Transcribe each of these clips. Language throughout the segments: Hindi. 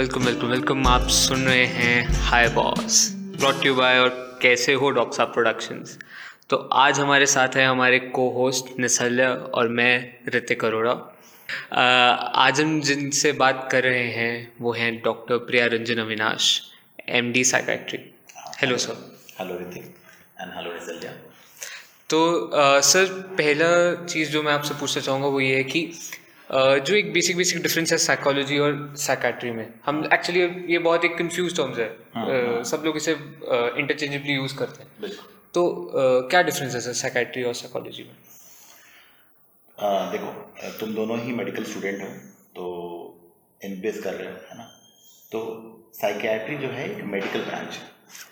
वेलकम वेलकम वेलकम आप सुन रहे हैं hi boss brought you by और कैसे हो डॉक्टर साहब प्रोडक्शंस तो आज हमारे साथ है हमारे को होस्ट निसल्य और मैं ऋतिक अरोड़ा आज हम जिनसे बात कर रहे हैं वो हैं doctor Priya Ranjan Avinash M D psychiatry hello sir hello Hrithik and hello रिजल्या तो सर पहला चीज़ जो मैं आपसे पूछना चाहूँगा वो ये है कि जो एक बेसिक बेसिक डिफरेंस है साइकोलॉजी और साइकैट्री में। हम एक्चुअली ये बहुत एक कंफ्यूज टर्म्स है। अ, सब लोग इसे इंटरचेंजेबली यूज़ करते हैं। तो क्या डिफरेंस है सर साइकाट्री और साइकोलॉजी में? आ, देखो तुम दोनों ही मेडिकल स्टूडेंट हो तो एम कर रहे हो है ना? तो साइकियाट्री जो है एक मेडिकल ब्रांच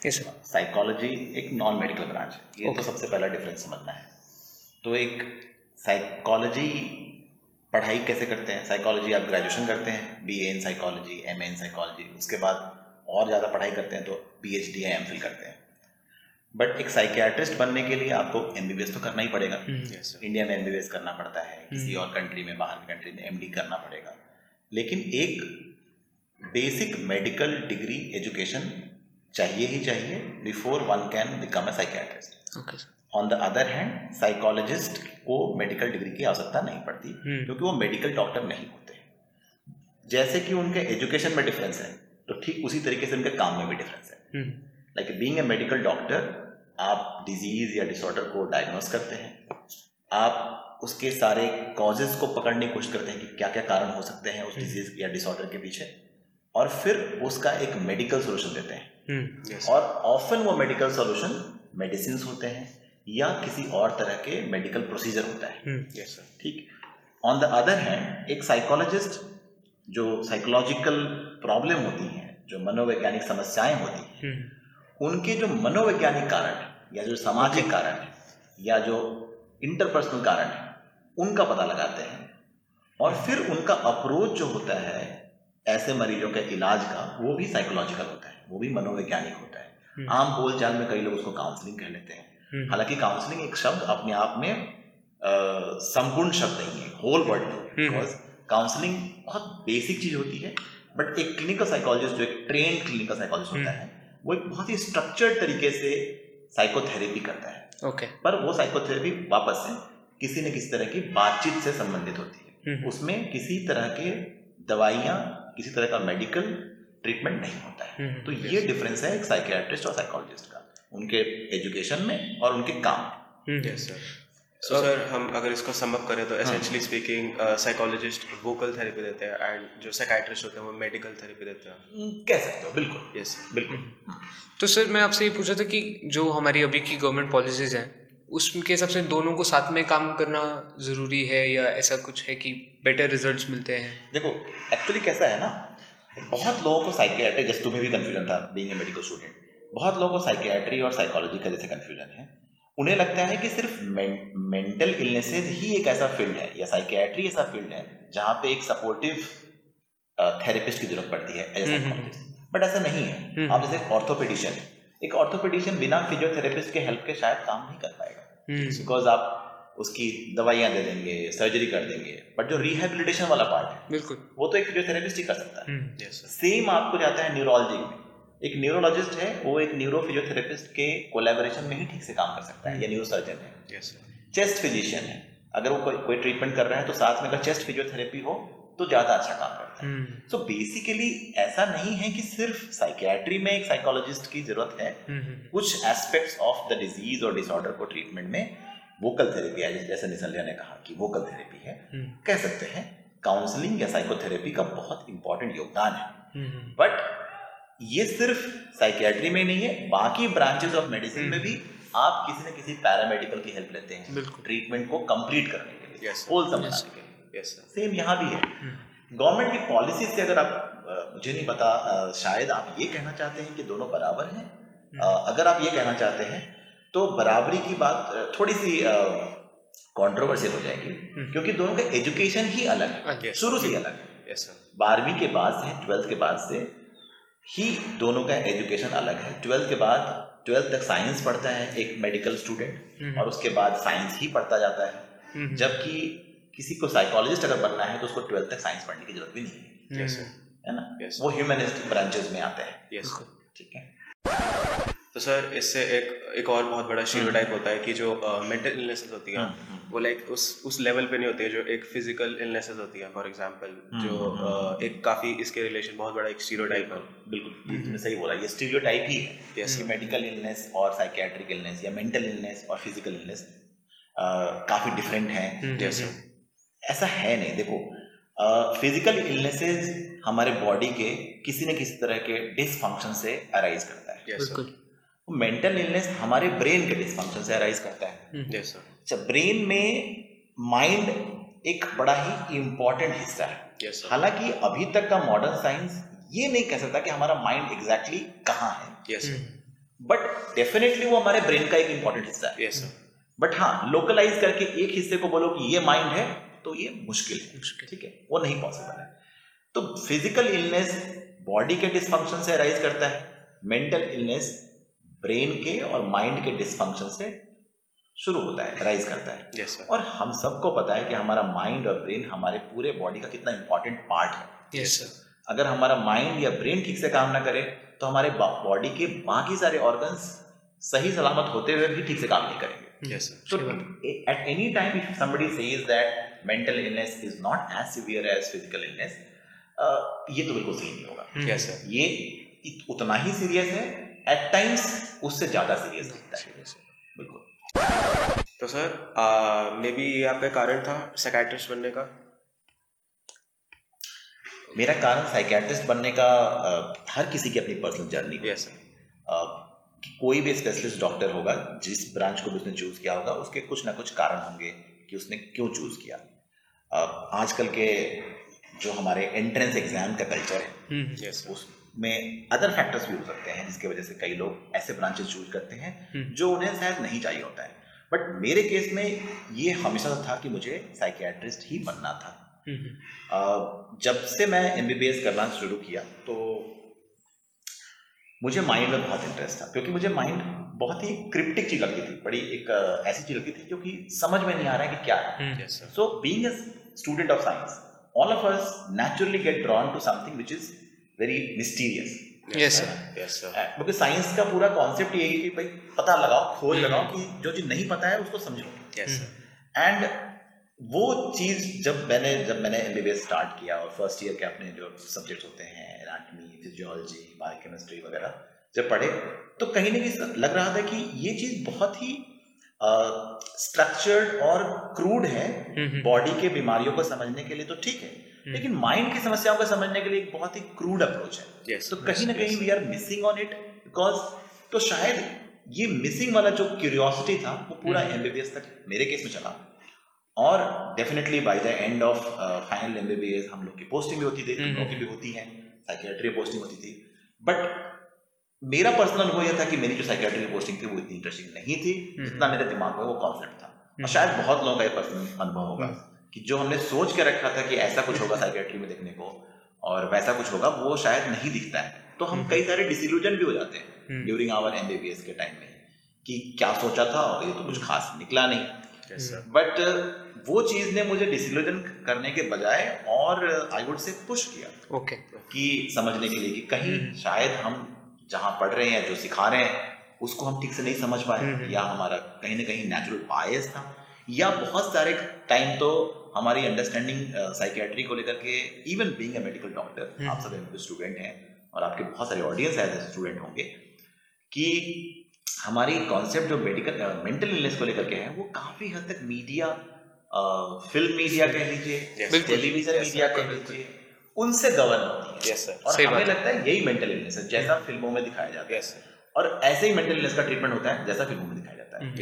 है। साइकोलॉजी एक नॉन मेडिकल ब्रांच है। ये okay. तो सबसे पहला डिफरेंस समझना है। तो एक साइकोलॉजी पढ़ाई कैसे करते हैं? साइकोलॉजी आप ग्रेजुएशन करते हैं BA in psychology MA in psychology उसके बाद और ज़्यादा पढ़ाई करते हैं तो पी एच डी या एम फिल करते हैं। बट एक साइकियाट्रिस्ट बनने के लिए आपको एम बी बी एस तो करना ही पड़ेगा। इंडिया में एम बी बी एस करना पड़ता है किसी और कंट्री में बाहर की कंट्री में एम डी करना पड़ेगा। लेकिन एक बेसिक मेडिकल डिग्री एजुकेशन चाहिए ही चाहिए before one can become a psychiatrist okay sir on the other hand psychologist को मेडिकल डिग्री की आवश्यकता नहीं पड़ती हम्म। क्योंकि वो मेडिकल डॉक्टर नहीं होते। जैसे कि उनके एजुकेशन में डिफरेंस है तो ठीक उसी तरीके से उनके काम में भी डिफरेंस है। Like being a medical doctor आप डिज़ीज़ या डिसऑर्डर को डायग्नोस करते हैं। आप उसके सारे कॉजेज को पकड़ने की कोशिश करते हैं कि क्या क्या कारण हो सकते हैं उस डिज़ीज़ या डिसऑर्डर के पीछे। और फिर उसका एक मेडिकल सोल्यूशन देते हैं। और ऑफन वो मेडिकल सोल्यूशन मेडिसिन होते हैं। या किसी और तरह के मेडिकल प्रोसीजर होता है। ठीक? ऑन द अदर हैंड एक साइकोलॉजिस्ट जो साइकोलॉजिकल प्रॉब्लम होती हैं जो मनोवैज्ञानिक समस्याएँ होती हैं उनके जो मनोवैज्ञानिक कारण या जो सामाजिक कारण है या जो इंटरपर्सनल कारण है उनका पता लगाते हैं और फिर उनका अप्रोच जो होता है ऐसे मरीजों के इलाज का वो भी साइकोलॉजिकल होता है वो भी मनोवैज्ञानिक होता है। आम बोलचाल में कई लोग उसको काउंसलिंग कह लेते हैं। हालाँकि काउंसलिंग एक शब्द अपने आप में संपूर्ण शब्द नहीं है होल वर्ड नहीं बिकॉज़ काउंसलिंग बहुत बेसिक चीज़ होती है बट एक क्लिनिकल साइकोलॉजिस्ट जो एक ट्रेन क्लिनिकल साइकोलॉजिस्ट होता है वो एक बहुत ही स्ट्रक्चर्ड तरीके से साइकोथेरेपी करता है। Okay okay. पर वो साइकोथेरेपी वापस से किसी न किसी तरह की बातचीत से संबंधित होती है। उसमें किसी तरह के दवाइयाँ किसी तरह का मेडिकल ट्रीटमेंट नहीं होता है। तो ये डिफरेंस है एक साइकियाट्रिस्ट और साइकोलॉजिस्ट का। उनके एजुकेशन में और उनके काम में। यस सर सो सर हम अगर इसको सम अप करें तो essentially speaking psychologist vocal therapy देते हैं एंड जो साइकाइट्रिस्ट होते हैं वो मेडिकल थेरेपी देते हैं। हम्म, कह सकते हो बिल्कुल। यस बिल्कुल। तो सर मैं आपसे ये पूछा था कि जो हमारी अभी की गवर्नमेंट पॉलिसीज़ हैं उसके हिसाब से दोनों को साथ में काम करना ज़रूरी है या ऐसा कुछ है कि बेटर रिजल्ट्स मिलते हैं? देखो एक्चुअली कैसा है ना बहुत लोगों को साइकियाट्री जैसे तुम्हें भी कंफ्यूजन था बीइंग ए मेडिकल स्टूडेंट बहुत लोगों को साइकियाट्री और साइकोलॉजी का जैसे कंफ्यूजन है। उन्हें लगता है कि सिर्फ़ मेंटल इलनेसेज ही एक ऐसा फ़ील्ड है या साइकियाट्री ऐसा फ़ील्ड है जहाँ पे एक सपोर्टिव थेरेपिस्ट की ज़रूरत पड़ती है बट ऐसा नहीं है। आप जैसे ऑर्थोपेडिशियन एक ऑर्थोपेडिशियन बिना फिजियोथेरेपिस्ट के हेल्प के शायद काम नहीं कर पाएगा। बिकॉज़ आप उसकी दवाइयाँ दे देंगे सर्जरी कर देंगे। बट जो रिहेबिलिटेशन वाला पार्ट है बिल्कुल। वो तो एक फिजियोथेरेपिस्ट ही कर सकता है। सेम आपको जाता है न्यूरोलॉजी में। एक न्यूरोलॉजिस्ट है वो एक न्यूरो फिजियोथेरेपिस्ट के कोलेबोरेशन में ही ठीक से काम कर सकता है या न्यूरो सर्जन है चेस्ट फिजिशियन है। अगर वो कोई कोई ट्रीटमेंट कर रहा है तो साथ में अगर चेस्ट फिजियोथेरेपी हो तो ज़्यादा अच्छा काम करता है। सो hmm. बेसिकली so ऐसा नहीं है कि सिर्फ़ साइकियाट्री में एक साइकोलॉजिस्ट की ज़रूरत है। hmm. कुछ एस्पेक्ट्स ऑफ़ द डिज़ीज़ और डिसऑर्डर को ट्रीटमेंट में वोकल थेरेपी है जैसे निसलिया ने कहा कि वोकल थेरेपी है। hmm. कह सकते हैं काउंसलिंग या साइकोथेरेपी का बहुत इंपॉर्टेंट योगदान है। बट ये सिर्फ़ साइकियाट्री में नहीं है बाकी ब्रांचेस ऑफ़ मेडिसिन में भी आप किसी न किसी पैरामेडिकल की हेल्प लेते हैं ट्रीटमेंट को कंप्लीट करने के लिए. होल बनाने के लिए। सेम यहाँ भी है। गवर्नमेंट की पॉलिसी से अगर आप मुझे नहीं पता शायद आप ये कहना चाहते हैं कि दोनों बराबर हैं। अगर आप ये कहना चाहते हैं तो बराबरी की बात थोड़ी सी कंट्रोवर्शियल हो जाएगी क्योंकि दोनों का एजुकेशन ही अलग है। शुरू से ही अलग है। बारहवीं के बाद से ट्वेल्थ के बाद से ही दोनों का एजुकेशन अलग है। ट्वेल्थ के बाद ट्वेल्थ तक साइंस पढ़ता है एक मेडिकल स्टूडेंट और उसके बाद साइंस ही पढ़ता जाता है। जबकि किसी को साइकोलॉजिस्ट अगर बनना है तो उसको ट्वेल्थ तक साइंस पढ़ने की ज़रूरत भी नहीं है। है ना? वो ह्यूमनिस्ट ब्रांचेस में आते हैं। ठीक है? तो सर इससे एक एक और बहुत बड़ा स्टीरियोटाइप होता है कि जो मेंटल uh, इलनेसेस होती है वो लाइक उस उस लेवल पे नहीं होती है जो एक फ़िज़िकल इलनेसेस होती है फॉर एग्जांपल जो uh, एक काफ़ी इसके रिलेशन बहुत बड़ा एक स्टीरियोटाइप है। बिल्कुल तुमने सही बोला ये स्टीरियोटाइप ही है Yes, मेडिकल इलनेस और साइकेट्रिक इलनेस या मेंटल इलनेस और फ़िज़िकल इलनेस काफ़ी डिफरेंट है। सर ऐसा है नहीं देखो फ़िज़िकल इलनेसेस हमारे बॉडी के किसी न किसी तरह के डिसफंक्शन से अराइज करता है। मेंटल इलनेस हमारे ब्रेन के डिसफंक्शन से अराइज करता है। यस अच्छा ब्रेन में माइंड एक बड़ा ही इम्पोर्टेंट हिस्सा है। यस सर हालाँकि अभी तक का मॉडर्न साइंस ये नहीं कह सकता कि हमारा माइंड एग्जैक्टली कहाँ है। यस सर बट डेफिनेटली वो हमारे ब्रेन का एक इंपॉर्टेंट हिस्सा है। यस सर बट हाँ लोकलाइज करके एक हिस्से को बोलो कि ये माइंड है तो ये मुश्किल है। मुश्किल। ठीक है? वो नहीं पॉसिबल है। तो फ़िज़िकल इलनेस बॉडी के डिसफंक्शन से अराइज करता है। मेंटल इलनेस ब्रेन के और माइंड के डिसफंक्शन से शुरू होता है अराइज करता है। सर और हम सबको पता है कि हमारा माइंड और ब्रेन हमारे पूरे बॉडी का कितना इंपॉर्टेंट पार्ट है। सर अगर हमारा माइंड या ब्रेन ठीक से काम ना करे तो हमारे बॉडी के बाकी सारे ऑर्गन्स सही सलामत होते हुए भी ठीक से काम नहीं करेंगे। At any time, if somebody says that mental illness is not as severe as physical illness, uh, ये तो बिल्कुल सही नहीं होगा। सर ये उतना ही सीरियस है एट टाइम्स उससे ज़्यादा सीरियस दिखता है। बिल्कुल। तो सर मे बी ये आपका कारण था साइकाट्रिस्ट बनने का? मेरा कारण साइकेट्रिस्ट बनने का uh, हर किसी की अपनी पर्सनल जर्नी यस सर कि कोई भी स्पेशलिस्ट डॉक्टर होगा जिस ब्रांच को भी उसने चूज़ किया होगा उसके कुछ ना कुछ कारण होंगे कि उसने क्यों चूज़ किया। अ, आजकल के जो हमारे एंट्रेंस एग्ज़ाम का कल्चर है यस सर उसमें अदर फैक्टर्स भी हो सकते हैं जिसकी वजह से कई लोग ऐसे ब्रांचेस चूज़ करते हैं जो उन्हें शायद नहीं चाहिए होता है। बट मेरे केस में ये हमेशा था कि मुझे साइकियाट्रिस्ट ही बनना था। अ, जब से मैं एमबीबीएस करना शुरू किया तो मुझे माइंड में बहुत इंटरेस्ट था क्योंकि मुझे माइंड बहुत ही क्रिप्टिक चीज़ लगती थी बड़ी एक ऐसी चीज़ लगती थी क्योंकि समझ में नहीं आ रहा है कि क्या है। So being a student of science all of us naturally get drawn to something which is very mysterious Yes, sir. Yes sir क्योंकि साइंस का पूरा कॉन्सेप्ट यही है कि भाई पता लगाओ खोज लगाओ कि जो चीज़ नहीं पता है उसको समझो। यस सर एंड वो चीज़ जब मैंने जब मैंने एमबीबीएस स्टार्ट किया और फ़र्स्ट ईयर के अपने जो सब्जेक्ट्स होते हैं एनाटमी फिजियोलॉजी बायोकेमिस्ट्री वगैरह जब पढ़े तो कहीं ना कहीं लग रहा था कि ये चीज़ बहुत ही स्ट्रक्चर्ड और क्रूड है बॉडी के बीमारियों को समझने के लिए तो ठीक है। लेकिन माइंड की समस्याओं को समझने के लिए एक बहुत ही क्रूड अप्रोच है। Yes, तो कहीं ना कहीं we are missing on it because तो शायद ये मिसिंग वाला जो क्यूरियोसिटी था वो पूरा एमबीबीएस तक मेरे केस में चला। और definitely by the end of final MBBS हम लोग की पोस्टिंग भी होती थी हम लोग की भी होती है साइकियाट्री पोस्टिंग होती थी। बट मेरा पर्सनल अनुभव यह था कि मेरी जो साइकियाट्री की पोस्टिंग थी वो इतनी इंटरेस्टिंग नहीं थी जितना मेरे दिमाग में वो कॉन्सेप्ट था। और शायद बहुत लोगों का ये पर्सनल अनुभव होगा। कि जो हमने सोच के रखा था कि ऐसा कुछ होगा साइकियाट्री में देखने को और वैसा कुछ होगा वो शायद नहीं दिखता है। तो हम कई सारे डिसिल्यूजन भी हो जाते हैं ड्यूरिंग आवर एमबीबीएस के टाइम में कि क्या सोचा था और ये तो कुछ खास निकला नहीं। बट वो चीज़ ने मुझे डिसिल्यूजन करने के बजाय और आई वुड से पुश किया। ओके कि समझने के लिए कि कहीं शायद हम जहाँ पढ़ रहे हैं जो सिखा रहे हैं उसको हम ठीक से नहीं समझ पाए या हमारा कहीं ना कहीं नेचुरल बायस था। या बहुत सारे टाइम तो हमारी अंडरस्टैंडिंग साइकियाट्री को लेकर के even being a medical doctor आप सब स्टूडेंट हैं और आपके बहुत सारे ऑडियंस एज स्टूडेंट होंगे कि हमारी कॉन्सेप्ट जो मेडिकल मेंटल इलनेस को लेकर के है वो काफ़ी हद तक मीडिया फ़िल्म मीडिया कह लीजिए टेलीविज़न मीडिया कह लीजिए उनसे गवर्न होती है। सर और हमें लगता है यही मेंटल इलनेस है जैसा फ़िल्मों में दिखाया जाता है। सर और ऐसे ही मेंटल इलनेस का ट्रीटमेंट होता है जैसा फ़िल्मों में दिखाया जाता है।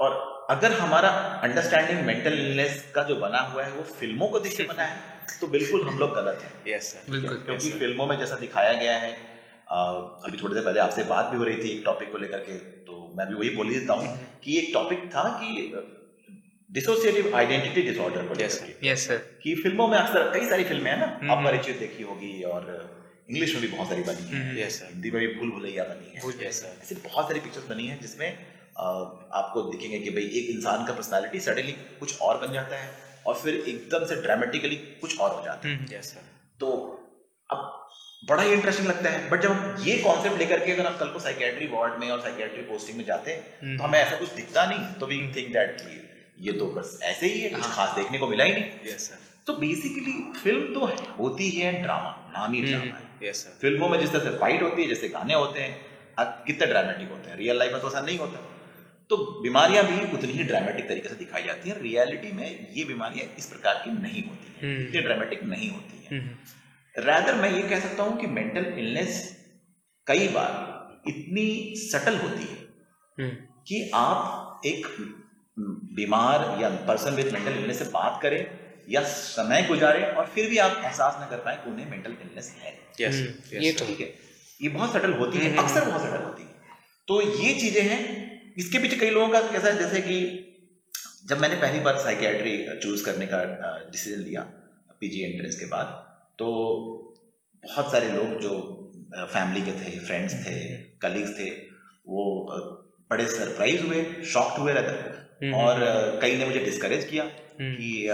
और अगर हमारा अंडरस्टैंडिंग मेंटल इलनेस का जो बना हुआ है वो फ़िल्मों को देख के बना है तो बिल्कुल हम लोग गलत हैं। यस सर बिल्कुल क्योंकि फ़िल्मों में जैसा दिखाया गया है अभी थोड़ी देर पहले आपसे बात भी हो रही थी एक टॉपिक को लेकर के तो मैं भी वही बोल देता हूँ कि एक टॉपिक था कि डिसोसिएटिव आइडेंटिटी डिसऑर्डर को के। यस सर कि फ़िल्मों में अक्सर कई सारी फ़िल्में हैं ना आप परिचित देखी होगी और इंग्लिश में भी बहुत सारी बनी है यस सर हिंदी में भी भूल भुलैया बनी है। यस सर ऐसी बहुत सारी पिक्चर्स बनी है जिसमें आपको दिखेंगे कि भाई एक इंसान का पर्सनालिटी सडनली कुछ और बन जाता है और फिर एकदम से ड्रामेटिकली कुछ और हो जाता है। सर तो अब बड़ा ही इंटरेस्टिंग लगता है। बट जब हम ये कॉन्सेप्ट लेकर के अगर आप कल को साइकेट्री वार्ड में और साइकेट्री पोस्टिंग में जाते हैं तो हमें ऐसा कुछ दिखता नहीं। तो वी थिंक दैट ये तो बस ऐसे ही है कुछ हाँ। खास देखने को मिला ही नहीं। यस सर तो बेसिकली फ़िल्म तो होती है ड्रामा नाम ही ड्रामा है। यस सर फ़िल्मों में जिस तरह से फाइट होती है जैसे गाने होते हैं कितने ड्रामेटिक होते हैं। रियल लाइफ में तो ऐसा नहीं होता। तो बीमारियाँ भी उतनी ही ड्रामेटिक तरीके से दिखाई जाती हैं। रियलिटी में ये बीमारियाँ इस प्रकार की नहीं होती हैं। हम्म। इतनी ड्रामेटिक नहीं होती हैं। हम्म, रैदर मैं ये कह सकता हूँ कि मेंटल इलनेस कई बार इतनी सटल होती है हम्म, कि आप एक बीमार या पर्सन विद मेंटल इलनेस से बात करें या समय गुजारें और फिर भी आप एहसास न कर पाए कि उन्हें मेंटल इलनेस है। यस हम्म, ये तो। ठीक है? ये बहुत सटल होती है हम्म, अक्सर बहुत सटल होती है। तो ये चीज़ें हैं इसके पीछे कई लोगों का कैसा है जैसे कि जब मैंने पहली बार साइकेट्री चूज़ करने का डिसीज़न लिया पीजी एंट्रेंस के बाद तो बहुत सारे लोग जो फैमिली के थे फ्रेंड्स थे कलीग्स थे वो बड़े सरप्राइज़ हुए शॉक्ड हुए रहते हम्म, और कई ने मुझे डिस्करेज किया हम्म, कि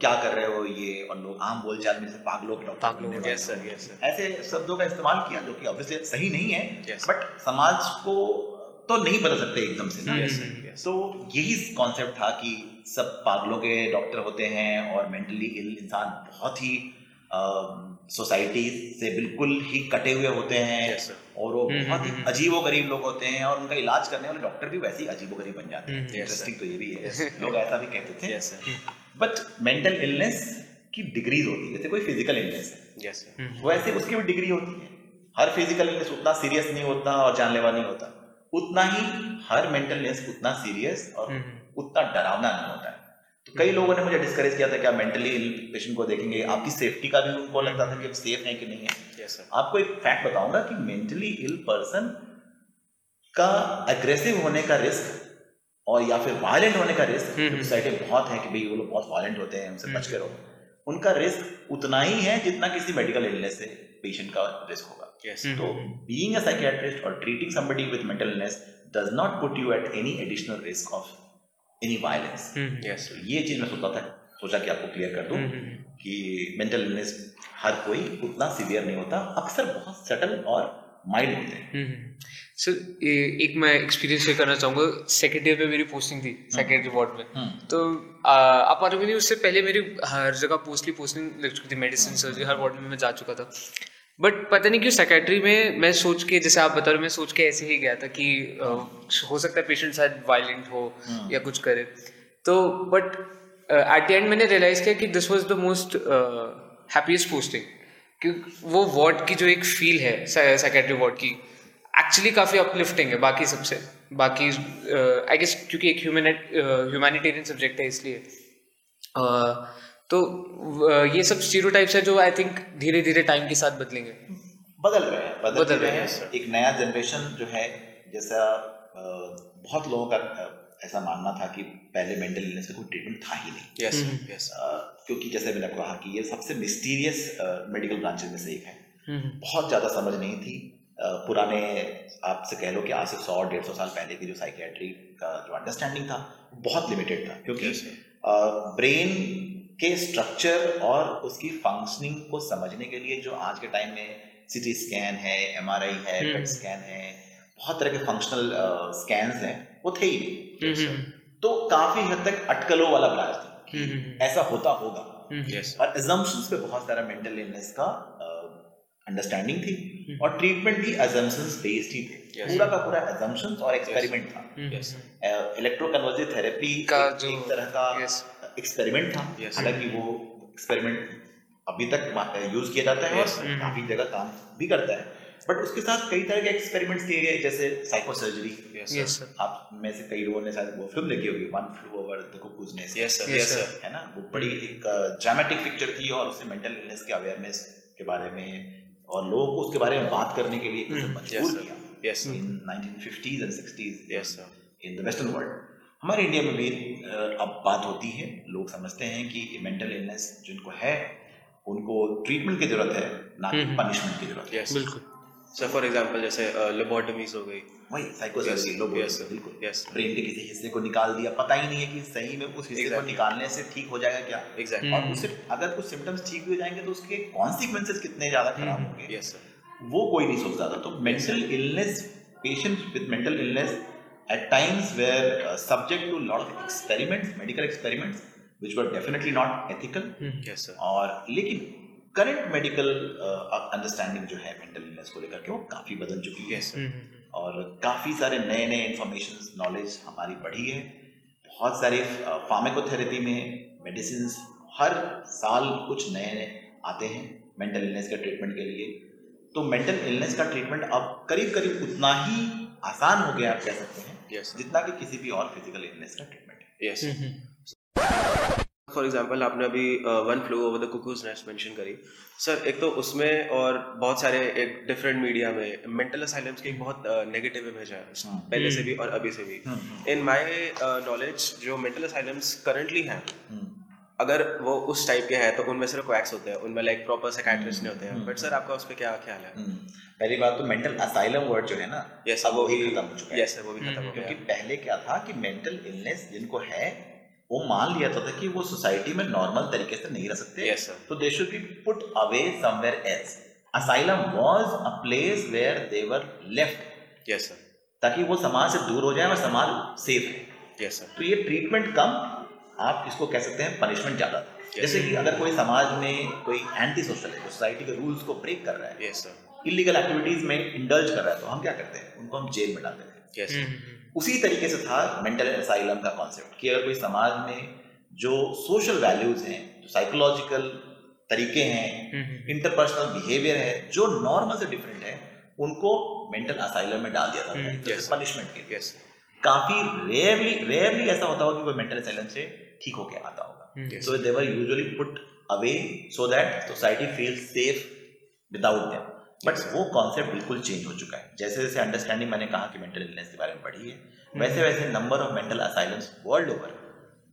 क्या कर रहे हो ये और लोग आम बोलचाल में पागलों के डॉक्टर ऐसे शब्दों का इस्तेमाल किया जो कि ऑब्वियसली सही नहीं है बट समाज को तो नहीं बदल सकते एकदम से हम्म, यस तो यही कॉन्सेप्ट था कि सब पागलों के डॉक्टर होते हैं और मेंटली इल इंसान बहुत ही सोसाइटी से बिल्कुल ही कटे हुए होते हैं Yes, और वो हम्म, बहुत ही हम्म, अजीबो गरीब लोग होते हैं और उनका इलाज करने वाले डॉक्टर भी वैसे ही अजीबो गरीब बन जाते हैं। हम्म, yes, इंटरेस्टिंग तो ये भी. है लोग ऐसा भी कहते थे। बट मेंटल इलनेस की डिग्रीज होती है। जैसे कोई फ़िज़िकल इलनेस है। हम्म, वैसे उसकी भी डिग्री होती है। हर फ़िज़िकल इलनेस उतना सीरियस नहीं होता और जानलेवा नहीं होता। उतना ही हर मेंटल इलनेस उतना सीरियस और हम्म, उतना डरावना नहीं होता है। तो कई लोगों ने मुझे डिस्करेज किया था कि आप मेंटली इल पेशेंट को देखेंगे आपकी सेफ्टी का भी उनको लगता था कि आप सेफ़ हैं कि नहीं है। सर आपको एक फैक्ट बताऊँगा कि मेंटली इल पर्सन का अग्रेसिव होने का रिस्क और या फिर वायलेंट होने का रिस्क हम्म, हम्म। सोसाइटी में बहुत है कि भाई वो लोग बहुत वायलेंट होते हैं उनसे बच के हम्म। रहो। उनका रिस्क उतना ही है जितना किसी मेडिकल इलनेस से पेशेंट का रिस्क होगा। तो बीइंग अ साइकियाट्रिस्ट और treating somebody with mental illness does not put you at any additional risk of any violence. Hmm, yes ये चीज़ मैं सोचता था सोचा कि आपको क्लियर कर दूँ हम्म, कि मेंटल इलनेस हर कोई उतना सीवियर नहीं होता अक्सर बहुत सटल और माइल्ड होते हैं। सर एक मैं एक्सपीरियंस शेयर करना चाहूँगा। सेकेंड ईयर में मेरी पोस्टिंग थी सेकेंडरी वार्ड में। तो आ, आप मानोगे नहीं उससे पहले मेरी हर जगह पोस्टली पोस्टिंग लग चुकी थी मेडिसिन सर्जरी हर वार्ड में मैं जा चुका था। बट पता नहीं क्यों सेक्रेटरी में मैं सोच के जैसे आप बता रहे हो मैं सोच के ऐसे ही गया था कि अ, हो सकता है पेशेंट शायद वायलेंट हो या कुछ करे। तो बट एट द एंड मैंने रियलाइज़ किया कि this was the most happiest posting क्योंकि वो वार्ड की जो एक फील है सेक्रेटरी वार्ड की एक्चुअली काफ़ी अपलिफ्टिंग है बाकी सबसे। बाकी आई गेस क्योंकि एक ह्यूमैनिटेरियन सब्जेक्ट है इसलिए। uh, तो uh, ये सब स्टीरियोटाइप्स है जो आई थिंक धीरे धीरे टाइम के साथ बदलेंगे। बदल रहे हैं बदल, बदल रहे हैं। हैं, एक नया जनरेशन जो है जैसा बहुत लोगों का ऐसा मानना था कि पहले मेंटल इलनेस का कोई ट्रीटमेंट था ही नहीं। यस हम्म। यस क्योंकि जैसे मैंने आपको कहा कि ये सबसे मिस्टीरियस मेडिकल ब्रांचेज में से एक है। हम्म, बहुत ज़्यादा समझ नहीं थी। पुराने आपसे कह लो कि आज से सौ डेढ़ सौ साल पहले की जो साइकियाट्री का जो अंडरस्टैंडिंग था बहुत लिमिटेड था। क्योंकि ब्रेन के स्ट्रक्चर और उसकी फंक्शनिंग को समझने के लिए जो आज के टाइम में सीटी स्कैन है एमआरआई है हम्म। पेट स्कैन है बहुत तरह के फंक्शनल स्कैन्स हैं वो थे ही नहीं। हम्म, हम्म, तो काफ़ी हद तक अटकलों वाला ब्रांच था। कि हम्म, हम्म, ऐसा होता होगा। हम्म, और एजम्पशंस पे बहुत सारा मेंटल इलनेस का अंडरस्टैंडिंग थी। हम्म। और ट्रीटमेंट भी एजम्पशंस बेस्ड ही थे। Yes. पूरा का पूरा एजम्पशंस और एक्सपेरिमेंट था। हम्म, यस थेरेपी का जो- एक तरह का yes. एक्सपेरिमेंट था। Yes. हालाँकि वो एक्सपेरिमेंट अभी तक यूज़ किया जाता है Yes. और। काफ़ी जगह काम भी करता है। बट उसके साथ कई तरह के एक्सपेरिमेंट्स किए गए जैसे psycho surgery yes yes sir. आप में से कई लोगों ने शायद वो फ़िल्म देखी होगी one flew over the cuckoo's nest yes sir yes sir है ना? वो बड़ी एक ड्रामेटिक पिक्चर थी और उससे मेंटल इलनेस के अवेयरनेस के बारे में और लोगों को उसके बारे में बात करने के लिए हम्म, मजबूर किया। Yes in 1950s and 60s yes sir in the western world हमारे इंडिया में भी अब बात होती है। लोग समझते हैं कि मेंटल इलनेस जिनको है उनको ट्रीटमेंट की ज़रूरत है ना कि हम्म। पनिशमेंट की ज़रूरत है। बिल्कुल। सर फॉर एग्जांपल जैसे लोबोटमीज हो गई। वही साइकोसर्जरी sir. बिल्कुल। Yes, ब्रेन के किसी हिस्से को निकाल दिया पता ही नहीं है कि सही में उस हिस्से को निकालने से ठीक हो जाएगा क्या। एग्जैक्टली और उससे अगर कुछ सिम्टम्स ठीक भी हो जाएँगे तो उसके कॉन्सिक्वेंसेस कितने ज़्यादा खराब होंगे। यस सर वो कोई नहीं सोचता था। तो mental illness patient with mental illness at times were uh, subject to a lot of experiments medical experiments which were definitely not ethical. Yes sir और लेकिन करंट मेडिकल अंडरस्टैंडिंग जो है मेंटल इलनेस को लेकर के वो काफ़ी बदल चुकी है। यस सर और काफ़ी सारे नए नए इंफॉर्मेशन नॉलेज हमारी बढ़ी है। बहुत सारे फार्मेकोथेरेपी में मेडिसिन हर साल कुछ नए नए आते हैं मेंटल इलनेस के ट्रीटमेंट के लिए। तो मेंटल इलनेस का ट्रीटमेंट अब करीब करीब उतना ही आसान हो गया आप कह सकते हैं यस सर जितना कि किसी भी और फ़िज़िकल इलनेस का ट्रीटमेंट है। यस फॉर एग्जांपल आपने अभी one flew over the cuckoo's nest mention करी। सर एक तो उसमें और बहुत सारे एक डिफरेंट मीडिया में मेंटल असाइलम्स की बहुत नेगेटिव इमेज है। हम्म। पहले से भी और अभी से भी। इन माय नॉलेज जो मेंटल असाइलम्स करंटली हैं अगर वो उस टाइप के हैं तो उनमें सिर्फ़ क्वैक्स होते हैं उनमें लाइक प्रॉपर साइकाट्रिस्ट नहीं होते हैं। बट सर आपका उस पर क्या ख्याल है? हम्म, पहली बात तो मेंटल असाइलम वर्ड जो है ना यस अब वो भी खत्म हो चुका है। यस वो भी खत्म हो क्योंकि पहले क्या था कि मेंटल इलनेस जिनको है वो मान लिया जाता था कि वो सोसाइटी में नॉर्मल तरीके से नहीं रह सकते। Yes, sir. तो they should be put away somewhere else asylum was a place where they were left yes sir ताकि वो समाज से दूर हो जाए और समाज सेफ़ है यस सर तो ये ट्रीटमेंट कम आप इसको कह सकते हैं पनिशमेंट ज़्यादा। था जैसे कि अगर कोई समाज में कोई एंटी सोशल है सोसाइटी के रूल्स को ब्रेक कर रहा है यस सर इलीगल एक्टिविटीज़ में इंडल्ज कर रहा है तो हम क्या करते हैं? उनको हम जेल में डाल देते हैं। यस हम्म, उसी तरीके से था मेंटल असाइलम का कॉन्सेप्ट कि अगर कोई समाज में जो सोशल वैल्यूज़ हैं जो साइकोलॉजिकल तरीके हैं इंटरपर्सनल बिहेवियर है जो नॉर्मल से डिफरेंट है उनको मेंटल असाइलम में डाल दिया हम्म, था पनिशमेंट के लिए। काफ़ी रेयरली रेयरली ऐसा होता होगा कि कोई मेंटल असाइलम से ठीक होके आता होगा। So they were usually put away so that society feel safe without them but वो कॉन्सेप्ट बिल्कुल चेंज हो चुका है। जैसे जैसे अंडरस्टैंडिंग मैंने कहा कि मेंटल इलनेस के बारे में बढ़ी है वैसे वैसे number of mental asylums world over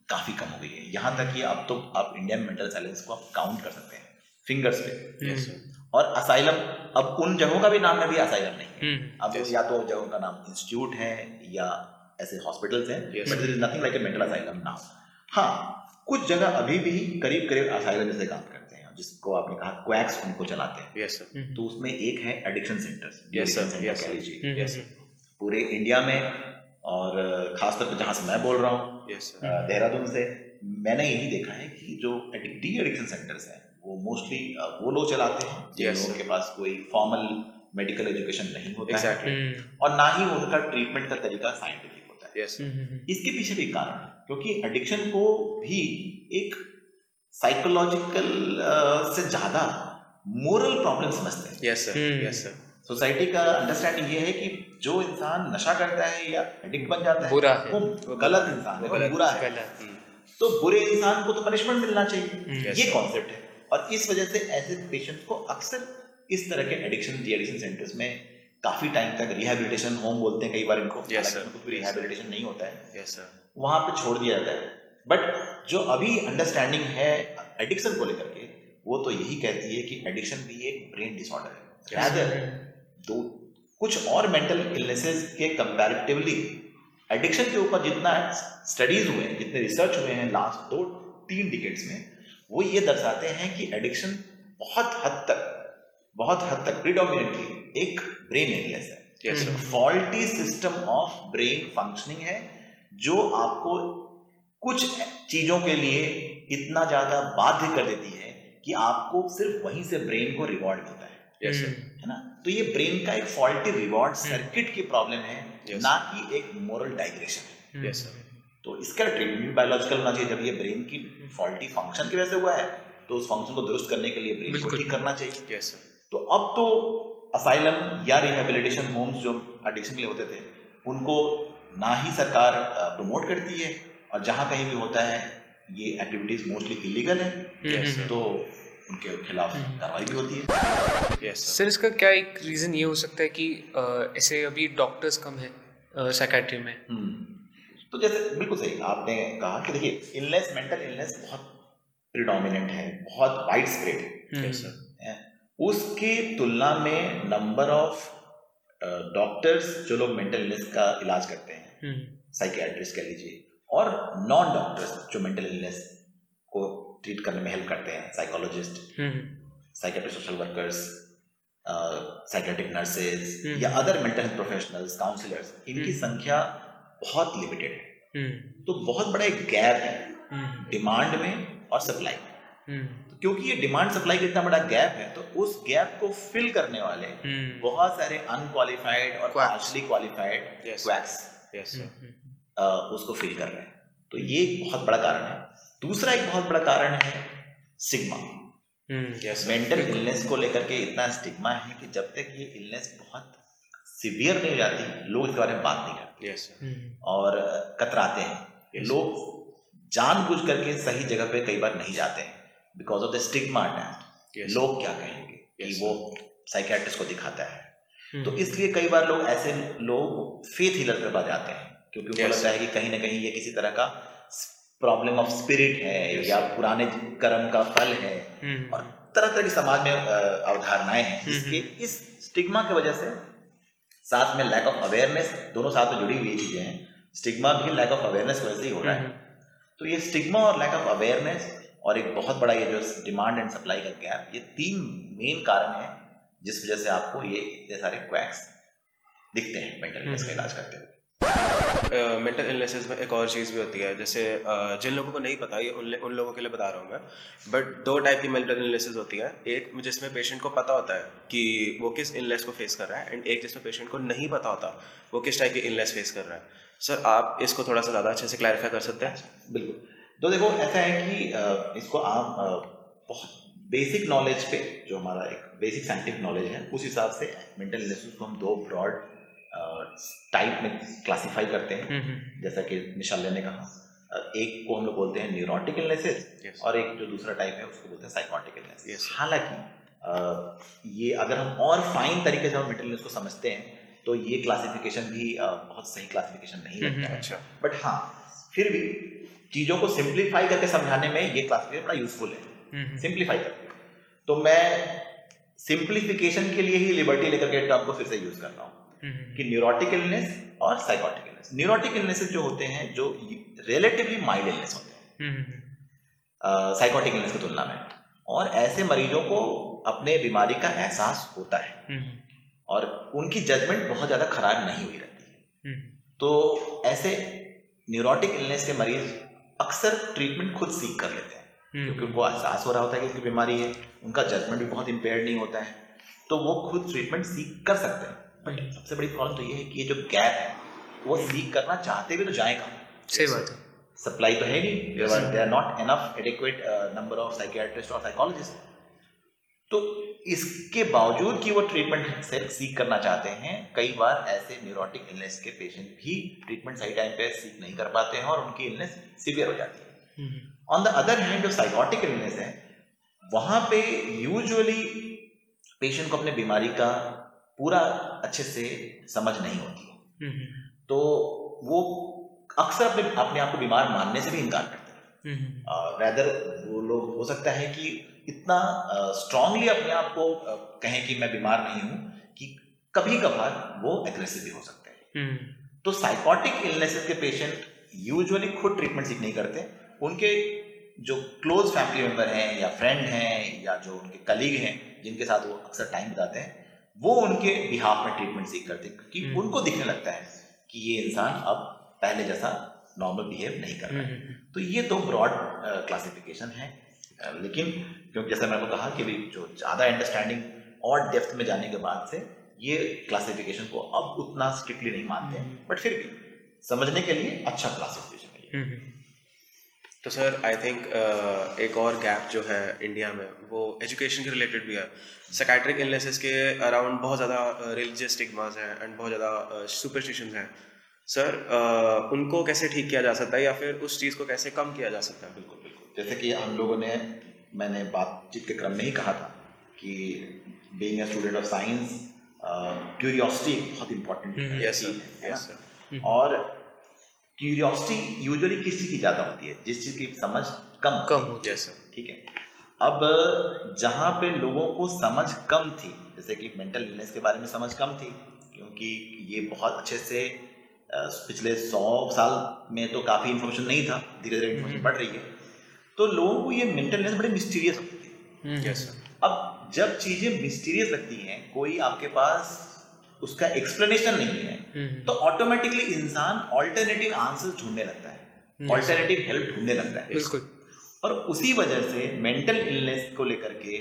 काफ़ी कम हो गई है। यहाँ तक कि अब तो आप इंडिया में मेंटल असाइलम्स को आप काउंट कर सकते हैं। फिंगर्स पे। और असाइलम अब उन जगहों का भी नाम है भी असाइलम नहीं है। हम्म, अब या तो जगहों का नाम इंस्टीट्यूट है या ऐसे हॉस्पिटल्स हैं but is nothing like a mental asylum now हाँ कुछ जगह अभी भी करीब करीब असाइलम जैसे काम करते हैं। जिसको आपने कहा क्वैक्स उनको चलाते हैं। यस सर तो उसमें एक है addiction centers Yes, sir. Yes, sir. लीजिए। यस पूरे इंडिया में और खासतौर पर जहाँ से मैं बोल रहा हूँ अ, देहरादून से मैंने यही देखा है कि जो डी एडिक्शन सेंटर्स हैं वो मोस्टली वो लोग चलाते हैं जिन Yes, लोगों के पास कोई फॉर्मल मेडिकल एजुकेशन नहीं होता exactly. है। एग्जैक्टली हम्म, और ना ही उनका ट्रीटमेंट का तरीका साइंटिफिक होता है। यस इसके पीछे भी कारण है क्योंकि एडिक्शन को भी एक साइकोलॉजिकल से ज़्यादा मोरल प्रॉब्लम समझते हैं। Yes sir. Yes sir society का अंडरस्टैंडिंग ये है कि जो इंसान नशा करता है या एडिक्ट बन जाता है बुरा है। वो गलत इंसान है वो बुरा है। तो बुरे इंसान को तो पनिशमेंट मिलना चाहिए। हम्म। ये कॉन्सेप्ट है। और इस वजह से ऐसे पेशेंट को अक्सर इस तरह के एडिक्शन डी एडिक्शन सेंटर्स में काफ़ी टाइम तक रिहैबिलिटेशन होम बोलते हैं कई बार इनको। Yes, कुछ रिहैबिलिटेशन नहीं होता है। यस सर वहाँ पे छोड़ दिया जाता है। बट जो अभी अंडरस्टैंडिंग है एडिक्शन को लेकर के वो तो यही कहती है कि एडिक्शन भी एक ब्रेन डिसऑर्डर है। Rather, दो कुछ और मेंटल इलनेसेस के कंपैरेटिवली एडिक्शन के ऊपर जितना स्टडीज़ हुए हैं जितने रिसर्च हुए हैं लास्ट दो तीन डिकेट्स में वो ये दर्शाते हैं कि एडिक्शन बहुत हद तक बहुत हद तक प्रिडोमिनेटली एक ब्रेन इलनेस है। Faulty system of brain functioning है जो आपको कुछ चीज़ों के लिए इतना ज़्यादा बाध्य कर देती है कि आपको सिर्फ़ वहीं से ब्रेन को रिवॉर्ड मिलता है। सर है ना? तो ये ब्रेन का एक फॉल्टी रिवॉर्ड सर्किट की प्रॉब्लम है Yes. ना कि एक मोरल डाइग्रेशन। यस सर तो इसका ट्रीटमेंट बायोलॉजिकल होना चाहिए। जब ये ब्रेन की फॉल्टी फ़ंक्शन की वजह से हुआ है तो उस फ़ंक्शन को दुरुस्त करने के लिए ब्रेन को ठीक करना चाहिए। यस सर तो अब तो असाइलम या रिहेबिलिटेशन होम्स जो एडिक्शन के लिए होते थे उनको ना ही सरकार प्रमोट करती है। और जहाँ कहीं भी होता है ये एक्टिविटीज़ मोस्टली इलीगल है। Yes, तो उनके खिलाफ कार्रवाई भी होती है। यस सर सर इसका क्या एक रीज़न ये हो सकता है कि ऐसे अभी डॉक्टर्स कम हैं साइकेट्री में? हम्म। तो जैसे बिल्कुल सही आपने कहा कि देखिए इलनेस मेंटल इलनेस बहुत प्रिडोमिनेंट है बहुत वाइड स्प्रेड है। यस उसके तुलना में नंबर ऑफ़ डॉक्टर्स जो लोग मेंटल इलनेस का इलाज करते हैं साइकियाट्रिस्ट कह लीजिए और नॉन डॉक्टर्स जो मेंटल इलनेस को ट्रीट करने में हेल्प करते हैं साइकोलॉजिस्ट हम्म, psychiatric social workers psychiatric nurses हम्म। या other mental health professionals counsellors इनकी हम्म। संख्या बहुत लिमिटेड है। हम्म, तो बहुत बड़ा एक गैप है हम्म, डिमांड में और सप्लाई में। हम्म, तो क्योंकि ये डिमांड सप्लाई का इतना बड़ा गैप है तो उस गैप को फिल करने वाले हम्म, बहुत सारे अनक्वालिफाइड और पार्शली क्वालिफाइड. क्वैक्स उसको फील कर रहे हैं। तो ये एक बहुत बड़ा कारण है। दूसरा एक बहुत बड़ा कारण है सिग्मा यस मेंटल इलनेस को लेकर के इतना स्टिग्मा है कि जब तक ये इलनेस बहुत सिवियर नहीं हो जाती लोग इसके बारे में बात नहीं करते। यस सर हम्म, और कतराते हैं Yes. लोग जानबूझ करके सही जगह पे कई बार नहीं जाते हैं because of the stigma attach लोग क्या कहेंगे कि Yes, वो साइकेट्रिस्ट को दिखाता है। हम्म, तो इसलिए कई बार लोग ऐसे लोग फेथ हीलर के पास जाते हैं। क्योंकि उनको Yes. लगता है कि कहीं ना कहीं ये किसी तरह का प्रॉब्लम ऑफ़ स्पिरिट है Yes. या पुराने कर्म का फल है। हम्म, और तरह तरह की समाज में अवधारणाएँ हैं। हम्म, जिसके इस स्टिग्मा की वजह से साथ में लैक ऑफ़ अवेयरनेस दोनों साथ में जुड़ी हुई चीज़ें हैं। स्टिग्मा भी लैक ऑफ़ अवेयरनेस की वजह से ही हो रहा है। हम्म, तो ये स्टिग्मा और लैक ऑफ़ अवेयरनेस और एक बहुत बड़ा ये जो डिमांड एंड सप्लाई का गैप ये तीन मेन कारण है जिस वजह से आपको ये इतने सारे क्वैक्स दिखते हैं मेंटल का हम्म। इलाज करते हुए। मेंटल इलनेसेस में एक और चीज़ भी होती है। जैसे uh, जिन लोगों को नहीं पता ये उन, उन लोगों के लिए बता रहा हूँ मैं बट दो टाइप की मेंटल इलनेसेस होती है। एक जिसमें पेशेंट को पता होता है कि वो किस इलनेस को फेस कर रहा है एंड एक जिसमें पेशेंट को नहीं पता होता वो किस टाइप की इलनेस फेस कर रहा है। सर आप इसको थोड़ा सा ज़्यादा अच्छे से क्लैरिफाई कर सकते हैं? बिल्कुल। तो देखो ऐसा है कि इसको आप बहुत बेसिक नॉलेज पे जो हमारा एक बेसिक साइंटिफिक नॉलेज है उस हिसाब से मेंटल इलनेस को हम दो ब्रॉड टाइप में क्लासिफाई करते हैं। हम्म, हम्म, जैसा कि निशाल्य ने कहा एक को हम लोग बोलते हैं न्यूरोटिक इलनेसेस Yes. और एक जो दूसरा टाइप है उसको बोलते हैं साइकोटिक इलनेस Yes. हालाँकि ये अगर हम और फाइन तरीके से हम मेंटल इलनेस को समझते हैं तो ये क्लासिफिकेशन भी बहुत सही क्लासिफिकेशन नहीं हम्म, लगता है। अच्छा। बट हाँ फिर भी चीज़ों को सिंप्लीफाई करके समझाने में ये क्लासिफिकेशन बड़ा यूजफुल है। सिंप्लीफाई करके। तो मैं सिंप्लीफिकेशन के लिए ही लिबर्टी लेकर के टर्म को फिर से यूज़ कर रहा हूँ। कि न्यूरोटिक इलनेस और साइकोटिक इलनेस न्यूरोटिक इलनेसेस जो होते हैं जो रिलेटिवली माइल्ड इलनेस होते हैं। हम्म, साइकोटिक इलनेस की तुलना में। और ऐसे मरीजों को अपने बीमारी का एहसास होता है। हम्म, और उनकी जजमेंट बहुत ज़्यादा खराब नहीं हुई रहती है। हम्म, तो ऐसे न्यूरोटिक इलनेस के मरीज़ अक्सर ट्रीटमेंट खुद सीख कर लेते हैं। क्योंकि हम्म, उनको एहसास हो रहा होता है कि उनकी बीमारी है। उनका जजमेंट भी बहुत इम्पेयर्ड नहीं होता है। तो वो खुद ट्रीटमेंट सीख कर सकते हैं। बट सबसे बड़ी प्रॉब्लम तो ये है कि ये जो गैप है वो सीख करना चाहते भी तो जाएगा। सही बात है। सप्लाई तो है नहीं they are not enough adequate number of psychiatrist और साइकोलॉजिस्ट तो इसके बावजूद कि वो ट्रीटमेंट सीख करना चाहते हैं कई बार ऐसे न्यूरोटिक इलनेस के पेशेंट भी ट्रीटमेंट सही टाइम पे सीख नहीं कर पाते हैं और उनकी इलनेस सीवियर हो जाती है। ऑन द अदर हैंड जो साइकोटिक इलनेस है वहाँ पे यूजुअली पेशेंट को अपने बीमारी का पूरा अच्छे से समझ नहीं होती है। हम्म, तो वो अक्सर अपने अपने आप को बीमार मानने से भी इनकार करते हैं। हम्म, रैदर वो लोग हो सकता है कि इतना स्ट्रांगली अपने आप को कहें कि मैं बीमार नहीं हूँ कि कभी कभार वो एग्रेसिव भी हो सकते हैं। हम्म, तो साइकोटिक इलनेसेस के पेशेंट यूजुअली खुद ट्रीटमेंट सीख नहीं करते। उनके जो क्लोज फैमिली मेंबर हैं या फ्रेंड हैं या जो उनके कलीग हैं जिनके साथ वो अक्सर टाइम बिताते हैं वो उनके बिहाफ में ट्रीटमेंट सीख करते हैं क्योंकि हम्म। उनको दिखने लगता है कि ये इंसान अब पहले जैसा नॉर्मल बिहेव नहीं कर रहा है। हम्म, तो ये दो ब्रॉड क्लासिफिकेशन है। लेकिन क्योंकि जैसा मैंने कहा कि भी जो ज़्यादा अंडरस्टैंडिंग और डेप्थ में जाने के बाद से ये क्लासिफिकेशन को अब उतना स्ट्रिक्टली नहीं मानते हैं। बट फिर भी समझने के लिए अच्छा क्लासिफिकेशन है ये। हम्म, तो सर आई थिंक एक और गैप जो है इंडिया में वो एजुकेशन के रिलेटेड भी है। साइकाट्रिक इलनेसेस के अराउंड बहुत ज़्यादा रिलीजियस स्टिग्मास हैं एंड बहुत ज़्यादा सुपरस्टिशंस हैं। सर उनको कैसे ठीक किया जा सकता है या फिर उस चीज़ को कैसे कम किया जा सकता है? बिल्कुल बिल्कुल। जैसे कि हम लोगों ने मैंने बातचीत के क्रम में ही कहा था कि being a student of science curiosity बहुत इंपॉर्टेंट है। और क्यूरियोसिटी यूजुअली किस की ज़्यादा होती है जिस चीज़ की समझ कम होती है। कम हो यस सर ठीक है? अब जहाँ पे लोगों को समझ कम थी जैसे कि मेंटल इलनेस के बारे में समझ कम थी क्योंकि ये बहुत अच्छे से पिछले सौ साल में तो काफ़ी इन्फॉर्मेशन नहीं था धीरे धीरे इन्फॉर्मेशन बढ़ रही है। तो लोगों को ये मेंटल इलनेस बड़े मिस्टीरियस लगती थी यस अब जब चीज़ें मिस्टीरियस लगती हैं कोई आपके पास उसका एक्सप्लेनेशन नहीं है तो ऑटोमेटिकली इंसान ऑल्टरनेटिव आंसर ढूँढने लगता है। ऑल्टरनेटिव हेल्प ढूँढने लगता है। बिल्कुल। और उसी वजह से मेंटल इलनेस को लेकर के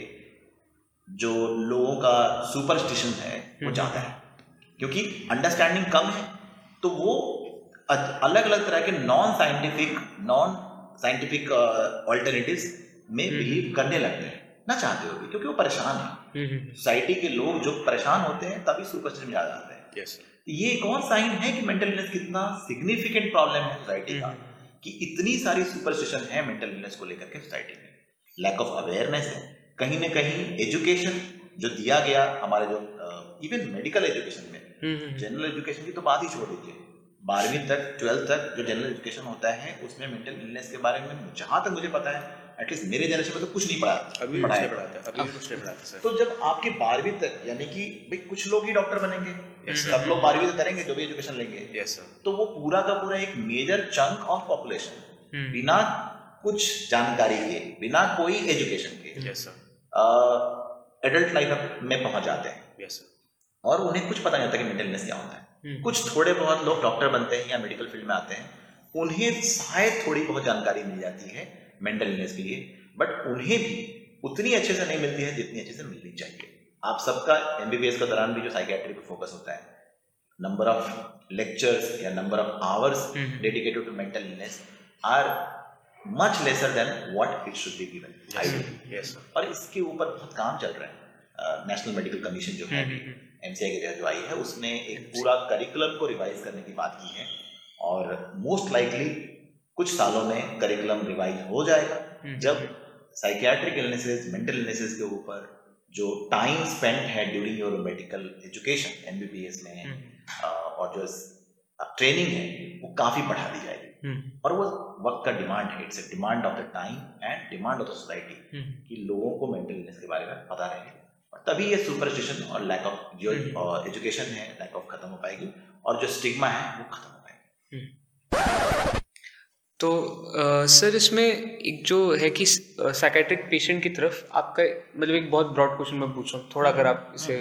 जो लोगों का सुपरस्टिशन है वो ज़्यादा है। क्योंकि अंडरस्टैंडिंग कम है तो वो अलग अलग तरह के non scientific non scientific alternatives में बिलीव करने लगते हैं। ना चाहते हुए भी क्योंकि वो परेशान है। सोसाइटी के लोग जो परेशान होते हैं तभी सुपरस्टिशन में ज़्यादा आते हैं। यस ये एक और साइन है कि मेंटल इलनेस कितना सिग्निफिकेंट प्रॉब्लम है सोसाइटी का कि इतनी सारी सुपरस्टिशन है मेंटल इलनेस को लेकर के सोसाइटी में। लैक ऑफ़ अवेयरनेस है। कहीं ना कहीं एजुकेशन जो दिया गया हमारे जो इवन मेडिकल एजुकेशन में जनरल एजुकेशन की तो बात ही छोड़ दीजिए। बारहवीं तक ट्वेल्थ तक जो जनरल एजुकेशन होता है उसमें मेंटल इलनेस के बारे में जहाँ तक मुझे पता है एटलीस्ट मेरे जनरेशन में तो कुछ नहीं पढ़ा अभी नहीं पढ़ाते अभी कुछ नहीं पढ़ाते सर। तो जब आपके बारहवीं तक यानी कि भाई कुछ लोग ही डॉक्टर बनेंगे। सब लोग बारहवीं तक करेंगे जो भी एजुकेशन लेंगे। यस सर तो वो पूरा का पूरा एक मेजर चंक ऑफ़ पॉपुलेशन बिना कुछ जानकारी के बिना कोई एजुकेशन के यस सर एडल्ट लाइफ में पहुँच जाते हैं। यस सर और उन्हें कुछ पता नहीं होता कि मेंटल इलनेस क्या होता है। कुछ थोड़े बहुत लोग डॉक्टर बनते हैं या मेडिकल फ़ील्ड में आते हैं उन्हें शायद थोड़ी बहुत जानकारी मिल जाती है। मेंटल इलनेस के लिए बट उन्हें भी उतनी अच्छे से नहीं मिलती है जितनी अच्छे से मिलनी चाहिए। आप सबका एमबीबीएस का दौरान भी जो साइकेट्री पे फोकस होता है नंबर ऑफ़ लेक्चर्स या number of hours dedicated to mental illness are much lesser than what it should be given और इसके ऊपर बहुत काम चल रहा है। नेशनल मेडिकल कमीशन जो है एमसीआई के तहत जो आई है उसने एक पूरा करिकुलम को रिवाइज करने की बात की है और मोस्ट लाइकली कुछ सालों में करिकुलम रिवाइज हो जाएगा। जब साइकियाट्रिक इलनेसेस मेंटल इलनेसेस के ऊपर जो टाइम स्पेंड है during your medical education MBBS में और जो ट्रेनिंग है वो काफ़ी बढ़ा दी जाएगी। और वो वक्त का डिमांड है। It's a demand of the time and demand of the society कि लोगों को मेंटल इलनेस के बारे में पता रहे। और तभी ये सुपरस्टिशन और लैक ऑफ़ जो एजुकेशन है लैक ऑफ़ खत्म हो पाएगी और जो स्टिग्मा है वो खत्म हो पाएगी। तो सर इसमें एक जो है कि साइकेट्रिक पेशेंट की तरफ़ आपका मतलब एक बहुत ब्रॉड क्वेश्चन मैं पूछ रहा हूँ थोड़ा अगर आप इसे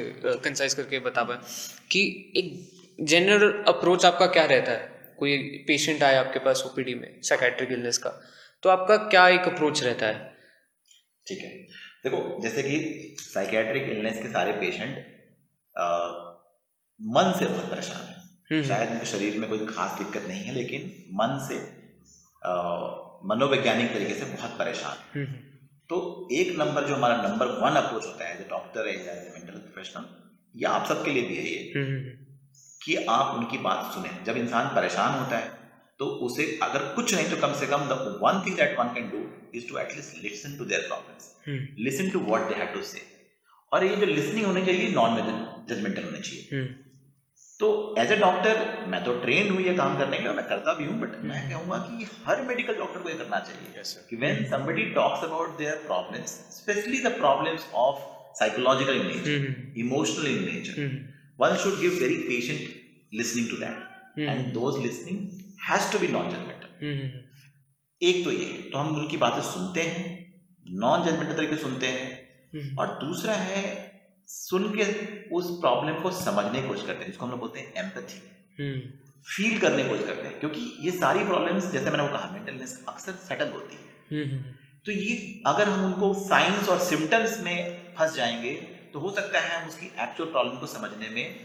कंसाइज करके बता पाए कि एक जनरल अप्रोच आपका क्या रहता है? कोई पेशेंट आया आपके पास ओपीडी में साइकेट्रिक इलनेस का तो आपका क्या एक अप्रोच रहता है? ठीक है। देखो जैसे कि साइकेट्रिक इलनेस के सारे पेशेंट आ, मन से बहुत परेशान है। शायद उनके शरीर में कोई खास दिक्कत नहीं है लेकिन मन से मनोवैज्ञानिक तरीके से बहुत परेशान हैं। तो एक नंबर जो हमारा नंबर वन अप्रोच होता है as a doctor as a mental professional ये आप सबके लिए भी है ये कि आप उनकी बात सुने। जब इंसान परेशान होता है तो उसे अगर कुछ नहीं तो कम से कम the one thing that one can do is to at least listen to their problems listen to what they have to say और ये जो लिसनिंग होनी चाहिए नॉन जजमेंटल होनी चाहिए। तो एज ए डॉक्टर मैं तो ट्रेन हूँ ये काम करने के लिए मैं करता भी हूँ बट hmm. मैं कहूँगा कि हर मेडिकल डॉक्टर को यह करना चाहिए yes, कि when somebody talks about their problems specially the problems of psychological in nature emotional in nature one should give very patient listening to that and those listening has to be non judgemental एक तो ये तो हम उनकी बातें सुनते हैं नॉन जजमेंटल तरीके सुनते हैं hmm. और दूसरा है सुन के उस प्रॉब्लम को समझने की कोशिश करते हैं जिसको हम लोग बोलते हैं एम्पथी फील करने की कोशिश करते हैं क्योंकि ये सारी प्रॉब्लम्स जैसे मैंने वो कहा मेंटलनेस अक्सर सेटल होती है। तो ये अगर हम उनको साइंस और सिम्टम्स में फंस जाएँगे तो हो सकता है हम उसकी एक्चुअल प्रॉब्लम को समझने में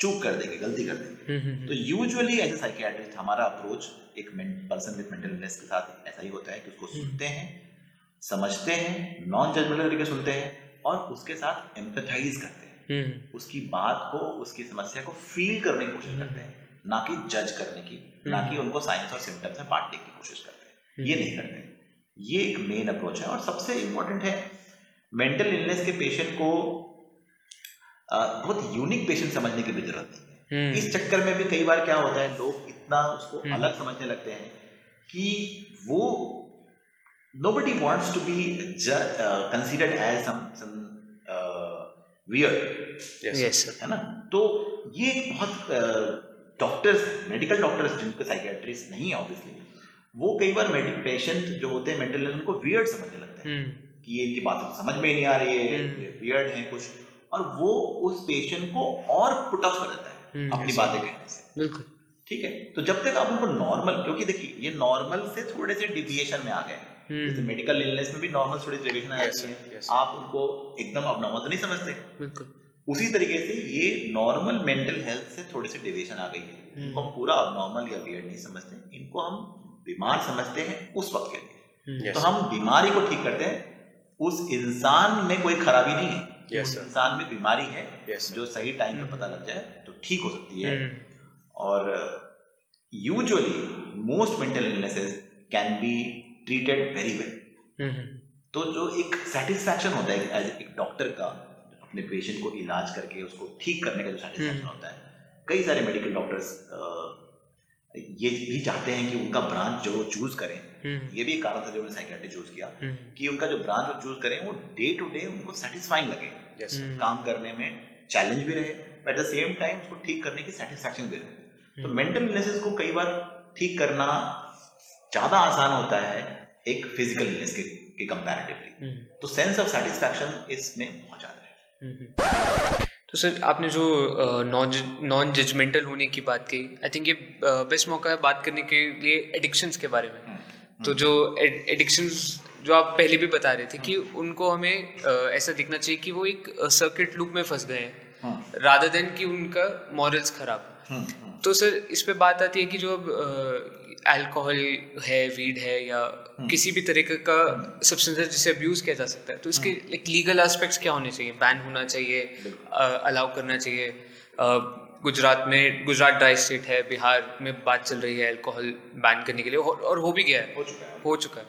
चूक कर देंगे गलती कर देंगे। तो यूजुअली एज ए साइकियाट्रिस्ट हमारा अप्रोच एक पर्सन विद मेंटल इलनेस के साथ ऐसा ही होता है कि उसको सुनते हैं समझते हैं नॉन जजमेंटल तरीके सुनते हैं और उसके साथ एम्पथाइज करते हैं। उसकी बात को उसकी समस्या को फील करने की कोशिश करते हैं। ना कि जज करने की ना कि उनको साइंस और सिम्टम्स में बांटने की कोशिश करते हैं। ये नहीं करते ये एक मेन अप्रोच है और सबसे इम्पोर्टेंट है। मेंटल इलनेस के पेशेंट को बहुत यूनिक पेशेंट समझने की भी ज़रूरत नहीं है। इस चक्कर में भी कई बार क्या होता है लोग इतना उसको अलग समझने लगते हैं कि वो nobody wants to be ju- uh, considered as some some uh, weird. Yes. Yes sir है ना? तो ये बहुत डॉक्टर्स मेडिकल डॉक्टर्स जिनको साइकेट्रिस्ट नहीं है ऑब्वियसली वो कई बार पेशेंट जो होते हैं मेंटल उनको वियर्ड समझने लगते हैं हम्म। कि ये इनकी बात समझ में नहीं आ रही है हम्म। वियर्ड है कुछ। और वो उस पेशेंट को और पुट ऑफ़ कर देता है हम्म, अपनी. बातें कहने से। बिल्कुल। ठीक है? तो जब तक आप उनको नॉर्मल क्योंकि देखिए ये नॉर्मल से थोड़े से डिविएशन में आ गए हैं। हम्म। जैसे मेडिकल इलनेस में भी नॉर्मल थोड़ी डेविएशन आ जाती है। आप उनको एकदम अबनॉर्मल तो नहीं समझते। बिल्कुल। उसी तरीके से ये नॉर्मल मेंटल हेल्थ से थोड़ी सी डेविएशन आ गई है। हम्म। इनको हम पूरा अबनॉर्मल या वियर्ड नहीं समझते। इनको हम बीमार समझते हैं उस वक्त के लिए। हम्म, तो हम बीमारी को ठीक करते हैं। उस इंसान में कोई खराबी नहीं है। Yes, उस इंसान में बीमारी है। Yes, जो सही टाइम पे पता लग जाए तो ठीक हो सकती है। और usually most mental illnesses can be treated very well तो जो एक सेटिस्फैक्शन होता है एज एक डॉक्टर का अपने पेशेंट को इलाज करके उसको ठीक करने का जो सेटिस्फैक्शन हम्म। होता है। कई सारे मेडिकल डॉक्टर्स ये भी चाहते हैं कि उनका ब्रांच जो चूज़ करें। हम्म, ये भी एक कारण था जो उन्होंने साइकेट्री चूज़ किया हम्म, कि उनका जो ब्रांच वो चूज़ करें वो डे टू डे उनको सेटिस्फाइंग लगे। Yes हम्म, काम करने में चैलेंज भी रहे एट द सेम टाइम उसको ठीक करने की सेटिस्फैक्शन भी रहे। तो मेंटल इलनेसेस को कई बार ठीक करना ज़्यादा आसान होता है एक फ़िज़िकल इलनेस के, के कंपैरेटिवली हम्म, तो सेंस ऑफ़ सेटिस्फैक्शन इसमें बहुत ज़्यादा है। हम्म। तो सर आपने जो नॉन नॉन जजमेंटल होने की बात की आई थिंक ये बेस्ट मौका है बात करने के लिए एडिक्शंस के बारे में। तो जो एडिक्शंस जो आप पहले भी बता रहे थे कि उनको हमें ऐसा दिखना चाहिए कि वो एक सर्किट लूप में फंस गए हैं। राधा देन कि उनका मॉरल्स खराब हम्म, हम्म, तो सर इस पे बात आती है कि जो अल्कोहल है वीड है या किसी भी तरीके का सब्सटेंस है जिसे अब्यूज किया जा सकता है। तो इसके एक लीगल एस्पेक्ट्स क्या होने चाहिए? बैन होना चाहिए अलाउ करना चाहिए। गुजरात में गुजरात ड्राई स्टेट है बिहार में बात चल रही है अल्कोहल बैन करने के लिए और और हो भी गया है। हो चुका है। हो चुका है।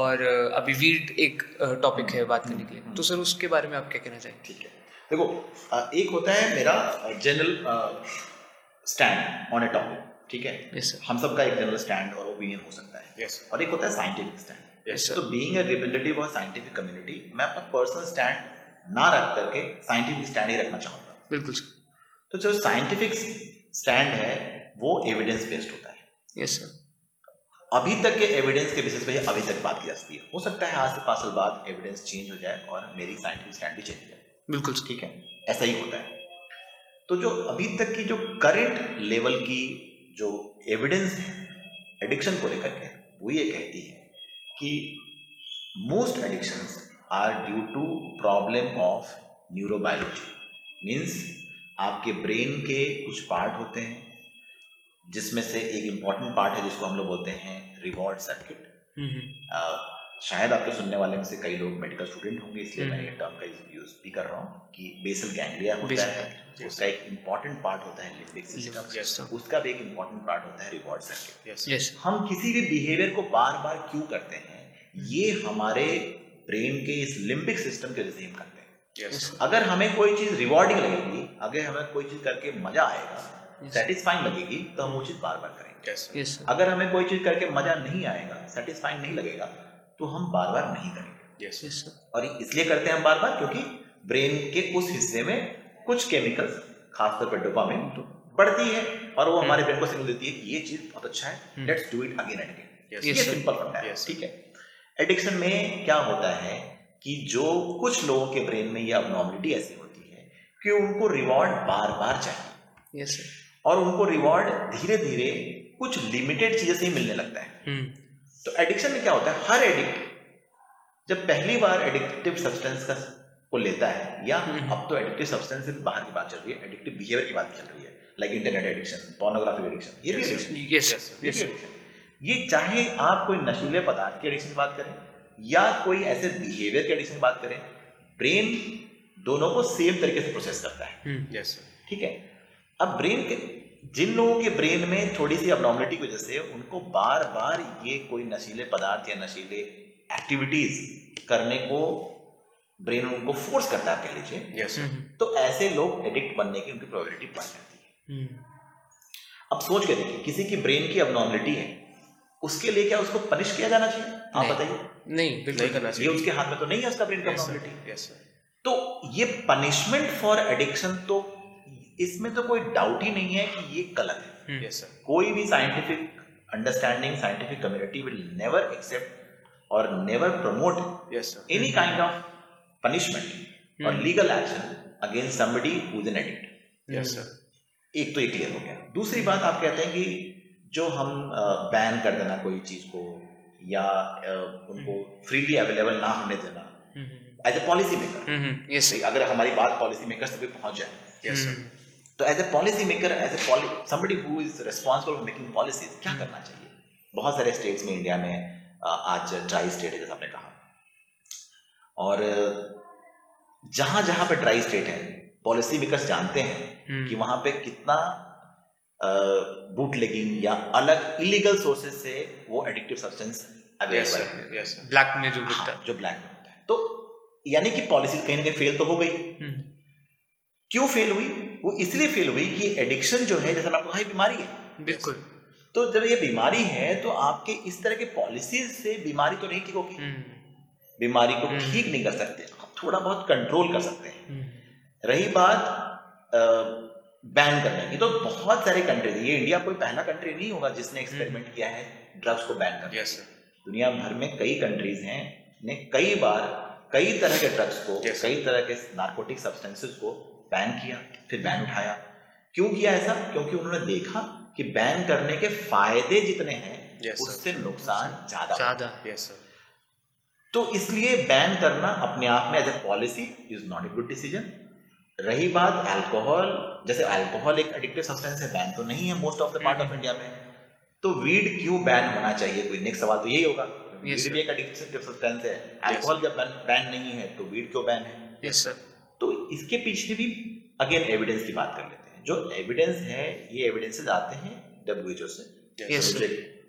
और अभी वीड एक टॉपिक है बात करने के लिए। तो सर उसके बारे में आप क्या कहना चाहेंगे? ठीक है। देखो एक होता है मेरा general stand on a topic ठीक है? यस सर हम सबका एक जनरल स्टैंड और ओपिनियन हो सकता है। Yes. और एक होता है साइंटिफिक स्टैंड तो being a representative of scientific community मैं अपना पर्सनल स्टैंड ना रख करके साइंटिफिक स्टैंड ही रखना चाहूँगा। बिल्कुल तो जो साइंटिफिक स्टैंड है वो एविडेंस बेस्ड होता है। यस सर अभी तक के एविडेंस के बेसिस पे अभी तक बात की जा सकती है। हो सकता है आज से पाँच साल बाद एविडेंस चेंज हो जाए और मेरी साइंटिफिक स्टैंड भी चेंज हो जाए। बिल्कुल ठीक है? ऐसा ही होता है। तो जो अभी तक की जो करंट लेवल की जो एविडेंस है एडिक्शन को लेकर के वो ये कहती है कि most addictions are due to problem of neurobiology means आपके ब्रेन के कुछ पार्ट होते हैं जिसमें से एक इंपॉर्टेंट पार्ट है जिसको हम लोग बोलते हैं रिवॉर्ड सर्किट हम्म, हम्म, अह, शायद आपके सुनने वाले में से कई लोग मेडिकल स्टूडेंट होंगे इसलिए मैं हम्म। ये टर्म का यूज़ भी कर रहा हूँ कि बेसल गैंग्लिया होता है उसका एक इंपॉर्टेंट पार्ट होता है लिम्बिक सिस्टम Yes. उसका भी एक इंपॉर्टेंट पार्ट होता है रिवॉर्ड सर्किट yes. Yes. हम किसी भी बिहेवियर को बार बार क्यों करते हैं ये हमारे ब्रेन के इस लिम्बिक सिस्टम के हम करते हैं। Yes. अगर हमें कोई चीज़ रिवॉर्डिंग लगेगी अगर हमें कोई चीज़ करके मज़ा आएगा Yes. सेटिस्फाइंग लगेगी तो हम वो चीज़ बार बार करेंगे। Yes. Yes अगर हमें कोई चीज़ करके मज़ा नहीं आएगा सेटिस्फाइंग नहीं लगेगा तो हम बार बार नहीं करेंगे। Yes yes और इसलिए करते हैं हम बार बार क्योंकि ब्रेन के उस हिस्से में कुछ केमिकल्स खासतौर पर डोपामिन तो बढ़ती है और वो हमारे ब्रेन को सिग्नल देती है कि ये चीज़ बहुत अच्छा है। हम्म। Let's do it again and again ये सिंपल फंडा है ठीक है? एडिक्शन में क्या होता है कि जो कुछ लोगों के ब्रेन में ये अबनॉर्मलिटी ऐसी होती है कि उनको रिवॉर्ड बार बार चाहिए। Yes sir. और उनको रिवॉर्ड धीरे धीरे कुछ लिमिटेड चीज़ें से ही मिलने लगता है। हम्म। तो एडिक्शन में क्या होता है? हर एडिक्ट जब पहली बार एडिक्टिव सब्सटेंस का को लेता है या हम्म। अब तो एडिक्टिव सब्सटेंस से बाहर की बात चल रही है एडिक्टिव बिहेवियर की बात चल रही है like internet addiction pornography addiction ये भी एडिक्शन ये ये चाहे आप कोई नशीले पदार्थ की एडिक्शन की बात करें या कोई ऐसे बिहेवियर की एडिक्शन की बात करें ब्रेन दोनों को सेम तरीके से प्रोसेस करता है। हम्म। ठीक है? अब ब्रेन के जिन लोगों के ब्रेन में थोड़ी सी अबनॉर्मलिटी की वजह से उनको बार बार ये कोई नशीले पदार्थ या नशीले एक्टिविटीज़ करने को ब्रेन उनको फोर्स करता है कह लीजिए। Yes. हम्म। तो ऐसे लोग एडिक्ट बनने की उनकी प्रोबेबिलिटी बढ़ जाती है। हम्म। अब सोच के देखिए किसी की ब्रेन की अबनॉर्मलिटी है उसके लिए क्या उसको पनिश किया जाना चाहिए? आप बताइए। नहीं नहीं बिल्कुल करना ये चाहिए उसके हाथ में तो नहीं है उसका ब्रेन Yes, sir. Yes, तो ये पनिशमेंट फॉर एडिक्शन तो इसमें तो कोई डाउट ही नहीं है कि ये गलत है। Yes, sir. कोई भी scientific understanding scientific community will never accept और never promote any kind of punishment और legal action against somebody who is an addict एक तो ये क्लियर हो गया। दूसरी बात आप कहते हैं कि जो हम बैन कर देना कोई चीज़ को या उनको फ्रीली अवेलेबल ना होने देना एज ए पॉलिसी मेकर अगर हमारी बात पॉलिसी मेकर तक पहुँच जाए। Yes. तो as a policy maker as a somebody who is responsible for making policies क्या करना चाहिए? बहुत सारे स्टेट्स में इंडिया में आज ड्राई स्टेट है जैसा आपने कहा। और जहाँ जहाँ पे ड्राई स्टेट है पॉलिसी मेकर्स जानते हैं कि वहाँ पे कितना बूट लेगिंग या अलग इलीगल सोर्सेज से वो एडिक्टिव सब्सटेंस अवेलेबल. है। Yes, ब्लैक में जो हाँ, जो ब्लैक में होता है। तो यानी कि पॉलिसी कहीं ना कहीं फेल तो हो गई। क्यों फेल हुई? वो इसलिए फेल हुई कि एडिक्शन जो है जैसा मैं आपको कहा बीमारी है। बिल्कुल। तो जब ये बीमारी है तो आपके इस तरह के पॉलिसीज़ से बीमारी तो नहीं ठीक होगी। बीमारी को हम्म। ठीक नहीं कर सकते। आप थोड़ा बहुत कंट्रोल कर सकते हैं। हम्म, रही बात बैन करने की। तो बहुत सारे कंट्रीज़ ये इंडिया कोई पहला कंट्री नहीं होगा जिसने एक्सपेरिमेंट किया है ड्रग्स को बैन करने Yes, दुनिया भर में कई कंट्रीज़ हैं ने कई बार कई तरह के ड्रग्स को Yes. कई तरह के नार्कोटिक सब्सटेंसेस को बैन किया फिर बैन उठाया। क्यों किया ऐसा? क्योंकि उन्होंने देखा कि बैन करने के फ़ायदे जितने हैं Yes, उससे नुकसान ज़्यादा। ज़्यादा Yes, तो इसलिए बैन करना अपने आप में as a policy is not a good decision रही बात अल्कोहल जैसे अल्कोहल एक एडिक्टिव सब्सटेंस है बैन तो नहीं है most of the part of India में। तो वीड क्यों बैन होना चाहिए? कोई नेक्स्ट सवाल तो यही होगा। वीड भी एक एडिक्टिव सब्सटेंस है। अल्कोहल जब बैन नहीं है तो वीड क्यों बैन है? यस सर तो इसके पीछे भी अगेन एविडेंस की बात कर लेते हैं। जो एविडेंस है ये एविडेंसेस आते हैं डब्ल्यूएचओ से.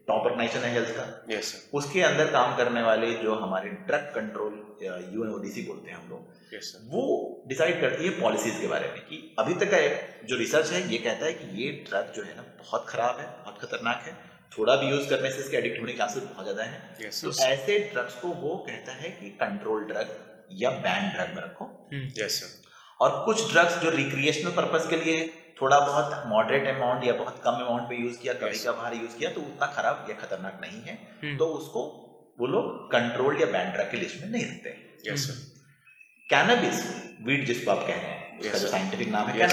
टॉप ऑर्गेनाइजेशन है हेल्थ का। Yes, उसके अंदर काम करने वाले जो हमारे ड्रग कंट्रोल यूएनओडीसी बोलते हैं हम लोग Yes, वो डिसाइड करती है पॉलिसीज़ के बारे में कि अभी तक का जो रिसर्च है ये कहता है कि ये ड्रग जो है ना बहुत खराब है बहुत खतरनाक है। थोड़ा भी यूज़ करने से इसके एडिक्ट होने के चांसेस बहुत ज़्यादा है। Yes, तो ऐसे ड्रग्स को वो कहता है कि कंट्रोल ड्रग या बैन ड्रग में रखो Yes, sir. और कुछ ड्रग्स जो रिक्रिएशनल पर्पज के लिए थोड़ा बहुत मॉडरेट अमाउंट या बहुत कम अमाउंट पे यूज़ किया कभी Yes. का बाहर यूज़ किया तो उतना खराब या खतरनाक नहीं है हम्म। तो उसको वो लोग कंट्रोल्ड या बैन ड्रग की लिस्ट में नहीं रखते sir. कैनबिस वीड जिसको आप कह रहे हैं उसका जो साइंटिफिक नाम है.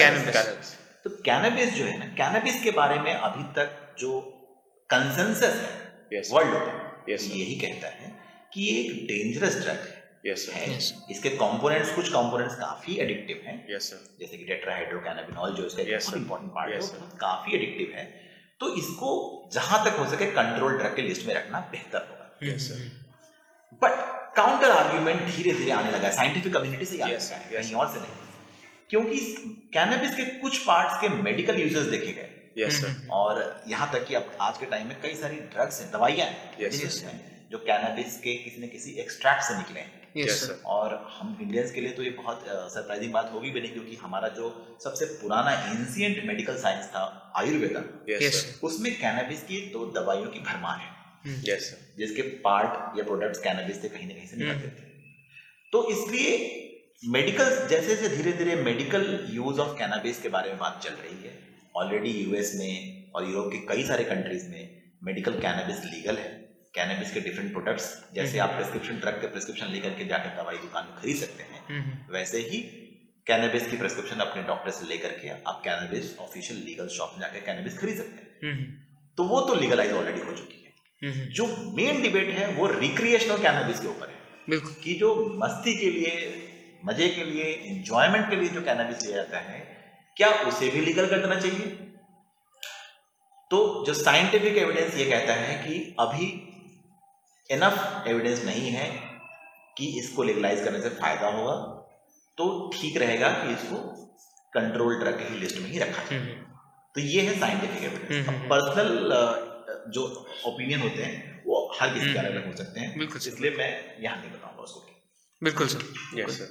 तो कैनबिस जो है ना कैनबिस के बारे में अभी तक जो कंसेंसस है वर्ल्ड Yes, यही कहता है कि एक डेंजरस ड्रग Yes, है। Yes. इसके कंपोनेंट्स कुछ कंपोनेंट्स काफ़ी एडिक्टिव हैं। Yes, sir. जैसे कि टेट्राहाइड्रोकैनाबिनॉल जो इसका Yes, इंपॉर्टेंट पार्ट Yes, है sir. काफ़ी एडिक्टिव है। तो इसको जहाँ तक हो सके कंट्रोल ड्रग की लिस्ट में रखना बेहतर होगा। Yes, बट काउंटर आर्ग्यूमेंट धीरे धीरे आने लगा साइंटिफिक कम्युनिटी से Yes, yes. कहीं और से नहीं। क्योंकि कैनबिस के कुछ पार्ट्स के मेडिकल यूजेस देखे गए। Yes, sir. और यहाँ तक कि अब आज के टाइम में कई सारी ड्रग्स हैं दवाइयाँ हैं। Yes, जो कैनबिस के किसी न किसी एक्सट्रैक्ट से निकले हैं। Yes, sir. और हम इंडियंस के लिए तो ये बहुत सरप्राइजिंग बात होगी भी नहीं क्योंकि हमारा जो सबसे पुराना एंशियंट मेडिकल साइंस था आयुर्वेदा Yes. उसमें कैनबिस की दो दवाइयों की भरमार है। Yes, जिसके पार्ट या प्रोडक्ट्स कैनबिस से कहीं ना कहीं से निकलते थे। तो इसलिए मेडिकल जैसे जैसे धीरे धीरे मेडिकल यूज़ ऑफ़ कैनाबिस के बारे में बात चल रही है ऑलरेडी यूएस में और यूरोप के कई सारे कंट्रीज़ में मेडिकल कैनबिस लीगल है। कैनबिस के डिफरेंट प्रोडक्ट्स जैसे आप प्रिस्क्रिप्शन ड्रग के प्रिस्क्रिप्शन लेकर के जाकर दवाई दुकान में खरीद सकते हैं। वैसे ही कैनबिस की प्रिस्क्रिप्शन अपने डॉक्टर से लेकर के आप कैनबिस ऑफिशियल लीगल शॉप में जाकर कैनबिस खरीद सकते हैं। तो वो तो लीगलाइज ऑलरेडी हो चुकी है। जो मेन डिबेट है वो रिक्रिएशनल कैनबिस के ऊपर है। बिल्कुल। कि जो मस्ती के लिए मज़े के लिए एंजॉयमेंट के लिए जो कैनबिस लिया जाता है क्या उसे भी लीगल कर देना चाहिए? तो जो साइंटिफिक एविडेंस ये कहता है कि अभी इनफ एविडेंस नहीं है कि इसको लीगलाइज करने से फ़ायदा होगा तो ठीक रहेगा कि इसको कंट्रोल ड्रग की लिस्ट में ही रखा जाए। तो ये है साइंटिफिक एविडेंस हम्म, हम्म, पर्सनल जो ओपिनियन होते हैं वो हर किसी के हम्म, अलग अलग हो सकते हैं। बिल्कुल इसलिए मैं यहाँ नहीं बताऊँगा उसको। बिल्कुल सर। Yes, sir.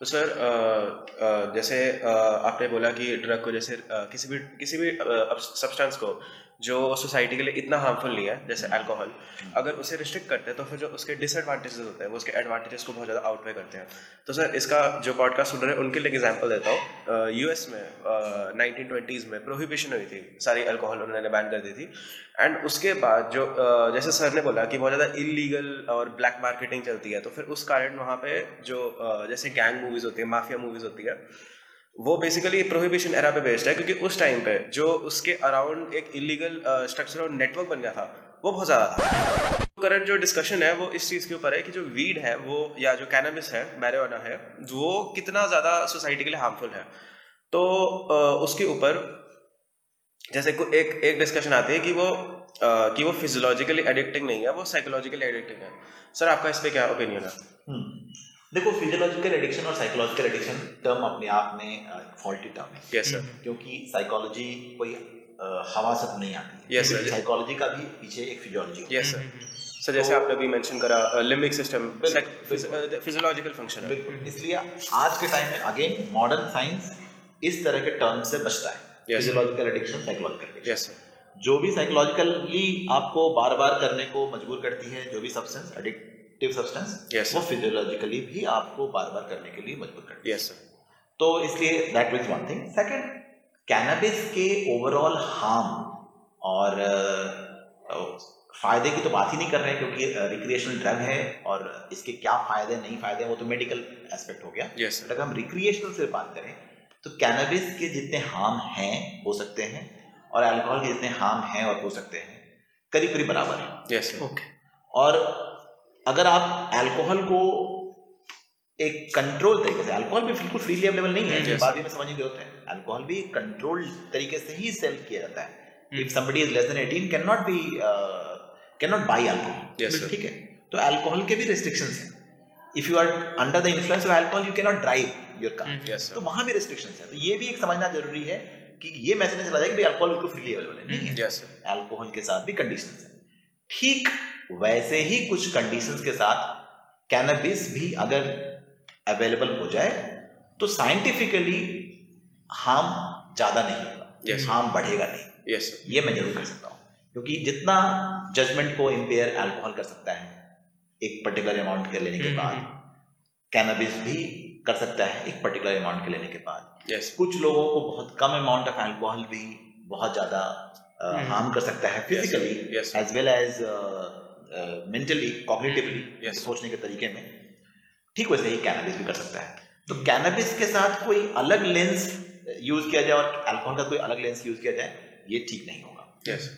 तो सर जैसे आपने बोला कि ड्रग को जैसे किसी भी किसी भी सब्सटेंस को जो सोसाइटी के लिए इतना हार्मफुल नहीं है जैसे अल्कोहल अगर उसे रिस्ट्रिक्ट करते हैं तो फिर जो उसके डिसएडवांटेजेस होते हैं वो उसके एडवांटेजेस को बहुत ज़्यादा आउटवे करते हैं। तो सर इसका जो पॉडकास्ट सुन रहे हैं उनके लिए एग्जांपल देता हूँ। यूएस में नाइनटीन ट्वेंटीज़ में प्रोहिबिशन हुई थी सारी अल्कोहल उन्होंने बैन कर दी थी। एंड उसके बाद जो uh, जैसे सर ने बोला कि बहुत ज़्यादा इलीगल और ब्लैक मार्केटिंग चलती है तो फिर उस कारण वहाँ पे जो uh, जैसे गैंग मूवीज़ होती है माफिया मूवीज़ होती है वो बेसिकली प्रोहिबिशन एरा पे बेस्ड है क्योंकि उस टाइम पे जो उसके अराउंड एक इलीगल स्ट्रक्चर और नेटवर्क बन गया था वो बहुत ज़्यादा था। करंट जो डिस्कशन है वो इस चीज़ के ऊपर है कि जो वीड है वो या जो कैनबिस है मैरिवाना है वो कितना ज़्यादा सोसाइटी के लिए हार्मफुल है। तो uh, उसके ऊपर जैसे एक एक डिस्कशन आती है कि वो uh, कि वो फिजियोलॉजिकली एडिक्टिंग नहीं है वो साइकोलॉजिकली एडिक्टिंग है। सर आपका इस पर क्या ओपिनियन है? हम्म। देखो फिजियोलॉजिकल एडिक्शन और साइकोलॉजिकल एडिक्शन टर्म अपने आप में फॉल्टी टर्म है। सर क्योंकि साइकोलॉजी कोई हवा से नहीं आती Yes, sir. साइकोलॉजी का भी पीछे एक फिजियोलॉजी यस सर सर जैसे आपने अभी मेंशन करा लिम्बिक सिस्टम फिजियोलॉजिकल फ़ंक्शन इसलिए आज के टाइम में अगेन मॉडर्न साइंस इस तरह के टर्म से बचता है। फिजियोलॉजिकल एडिक्शन साइकोलॉजिकल एडिक्शन जो भी साइकोलॉजिकली आपको बार बार करने को मजबूर करती है जो भी सब्सटेंस एडिक्टिव सब्सटेंस Yes, वो फिजियोलॉजिकली भी आपको बार बार करने के लिए मजबूर करती है। यस सर तो इसलिए that is one thing second cannabis के ओवरऑल हार्म और फ़ायदे की तो बात ही नहीं कर रहे हैं क्योंकि रिक्रिएशनल ड्रग है और इसके क्या फ़ायदे नहीं फ़ायदे वो तो मेडिकल एस्पेक्ट हो गया। बट अगर हम रिक्रिएशनल से बात करें तो कैनबिस के जितने हार्म हैं हो सकते हैं और अल्कोहल के जितने हार्म हैं और हो सकते हैं करीब करीब बराबर है। यस सर ओके और अगर आप अल्कोहल को एक कंट्रोल तरीके से अल्कोहल भी बिल्कुल फ्रीली अवेलेबल नहीं है भी में समझने की ज़रूरत है। अल्कोहल भी कंट्रोल तरीके से ही सेल किया जाता है। If somebody is less than 18 can not be can not buy alcohol. ठीक है तो अल्कोहल के भी रेस्ट्रिक्शंस हैं। If you are under the influence of alcohol you can not drive your car yes तो वहाँ भी रेस्ट्रिक्शंस है। तो ये भी एक समझना ज़रूरी है कि ये मैसेज चला जाए कि अल्कोहल बिल्कुल फ्रीली अवेलेबल है। नहीं है। यस सर अल्कोहल के साथ भी कंडीशंस है। ठीक वैसे ही कुछ कंडीशंस के साथ कैनबिस भी अगर अवेलेबल हो जाए तो साइंटिफिकली हार्म ज़्यादा नहीं होगा। Yes. हार्म बढ़ेगा नहीं। यस सर ये मैं ज़रूर कर सकता हूँ। क्योंकि जितना जजमेंट को इम्पेयर अल्कोहल कर सकता है एक पर्टिकुलर अमाउंट के लेने के बाद कैनबिस भी कर सकता है एक पर्टिकुलर अमाउंट के लेने के बाद। यस कुछ लोगों को बहुत कम अमाउंट ऑफ़ अल्कोहल भी बहुत ज़्यादा हार्म कर सकता है physically as well as mentally cognitively Yes. सोचने के तरीके में ठीक वैसे ही कैनबिस भी कर सकता है तो कैनबिस के साथ कोई अलग लेंस यूज़ किया जाए और अल्कोहल का कोई अलग लेंस यूज़ किया जाए ये ठीक नहीं होगा yes.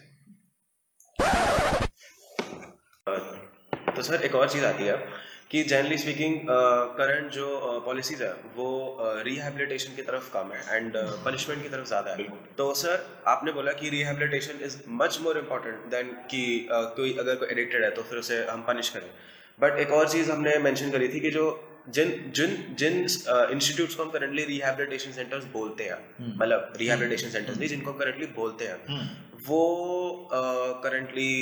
तो सर एक और चीज़ आती है कि जनरली स्पीकिंग करंट जो पॉलिसीज़ है वो रिहैबिलिटेशन की तरफ़ कम है एंड पनिशमेंट की तरफ़ ज़्यादा है। तो सर आपने बोला कि rehabilitation is much more important than कि uh, कोई अगर कोई एडिक्टेड है तो फिर उसे हम पनिश करें। बट एक और चीज़ हमने मेंशन करी थी कि जो जिन जिन जिन इंस्टीट्यूट्स को हम करंटली रिहैबिलिटेशन सेंटर्स बोलते हैं हम्म। मतलब रिहैबिलिटेशन सेंटर्स नहीं जिनको करंटली बोलते हैं वो करंटली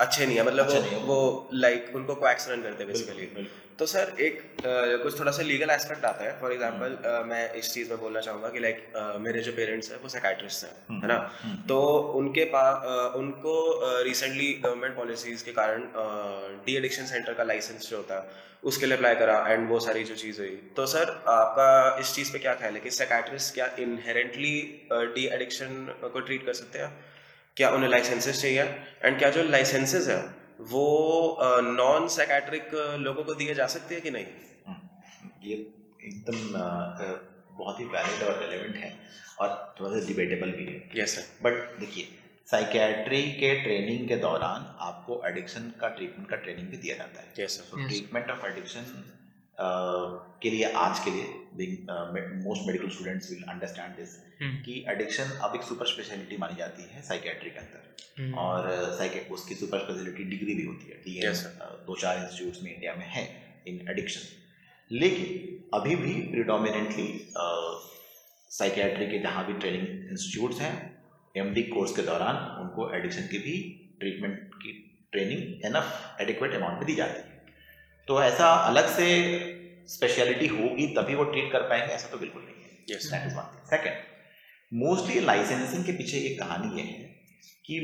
अच्छे नहीं है मतलब अच्छे वो, नहीं है। वो लाइक उनको क्वैक्स रन करते हैं बेसिकली तो सर एक अ, कुछ थोड़ा सा लीगल एस्पेक्ट आता है। फॉर एग्जांपल मैं इस चीज़ में बोलना चाहूँगा कि लाइक मेरे जो पेरेंट्स हैं वो साइकाट्रिस्ट हैं हम्म, है ना? हम्म। तो उनके पास उनको रिसेंटली गवर्नमेंट पॉलिसीज़ के कारण डी एडिक्शन सेंटर का लाइसेंस जो होता है उसके लिए अप्लाई करा एंड वो सारी जो चीज़ हुई। तो सर आपका इस चीज़ पे क्या ख्याल है कि साइकाट्रिस्ट क्या इनहेरेंटली डी एडिक्शन को ट्रीट कर सकते हैं? क्या उन्हें लाइसेंसेस चाहिए? एंड क्या जो लाइसेंसेस है वो नॉन साइकाट्रिक लोगों को दिए जा सकते हैं कि नहीं? हम्म, ये एकदम बहुत ही वैलिड और रेलेवेंट है और थोड़ा सा डिबेटेबल भी है। यस सर बट देखिए साइकेट्री के ट्रेनिंग के दौरान आपको एडिक्शन का ट्रीटमेंट का ट्रेनिंग भी दिया जाता है। Yes sir treatment of addiction के लिए आज के लिए most medical students will understand this कि एडिक्शन अब एक सुपर स्पेशलिटी मानी जाती है साइकेट्री के अंदर। और साइके उसकी सुपर स्पेशलिटी डिग्री भी होती है डी Yes, दो चार इंस्टीट्यूट्स में इंडिया में है इन एडिक्शन लेकिन अभी भी प्रिडोमिनेंटली साइकेट्री के जहाँ भी ट्रेनिंग इंस्टीट्यूट्स हैं एमडी कोर्स के दौरान उनको एडिक्शन की भी ट्रीटमेंट की ट्रेनिंग एनफ एडिक्वेट अमाउंट में दी जाती है। तो ऐसा अलग से स्पेशलिटी होगी तभी वो ट्रीट कर पाएँगे ऐसा तो बिल्कुल नहीं है। Yes that is one thing second mostly licensing के पीछे एक कहानी ये है कि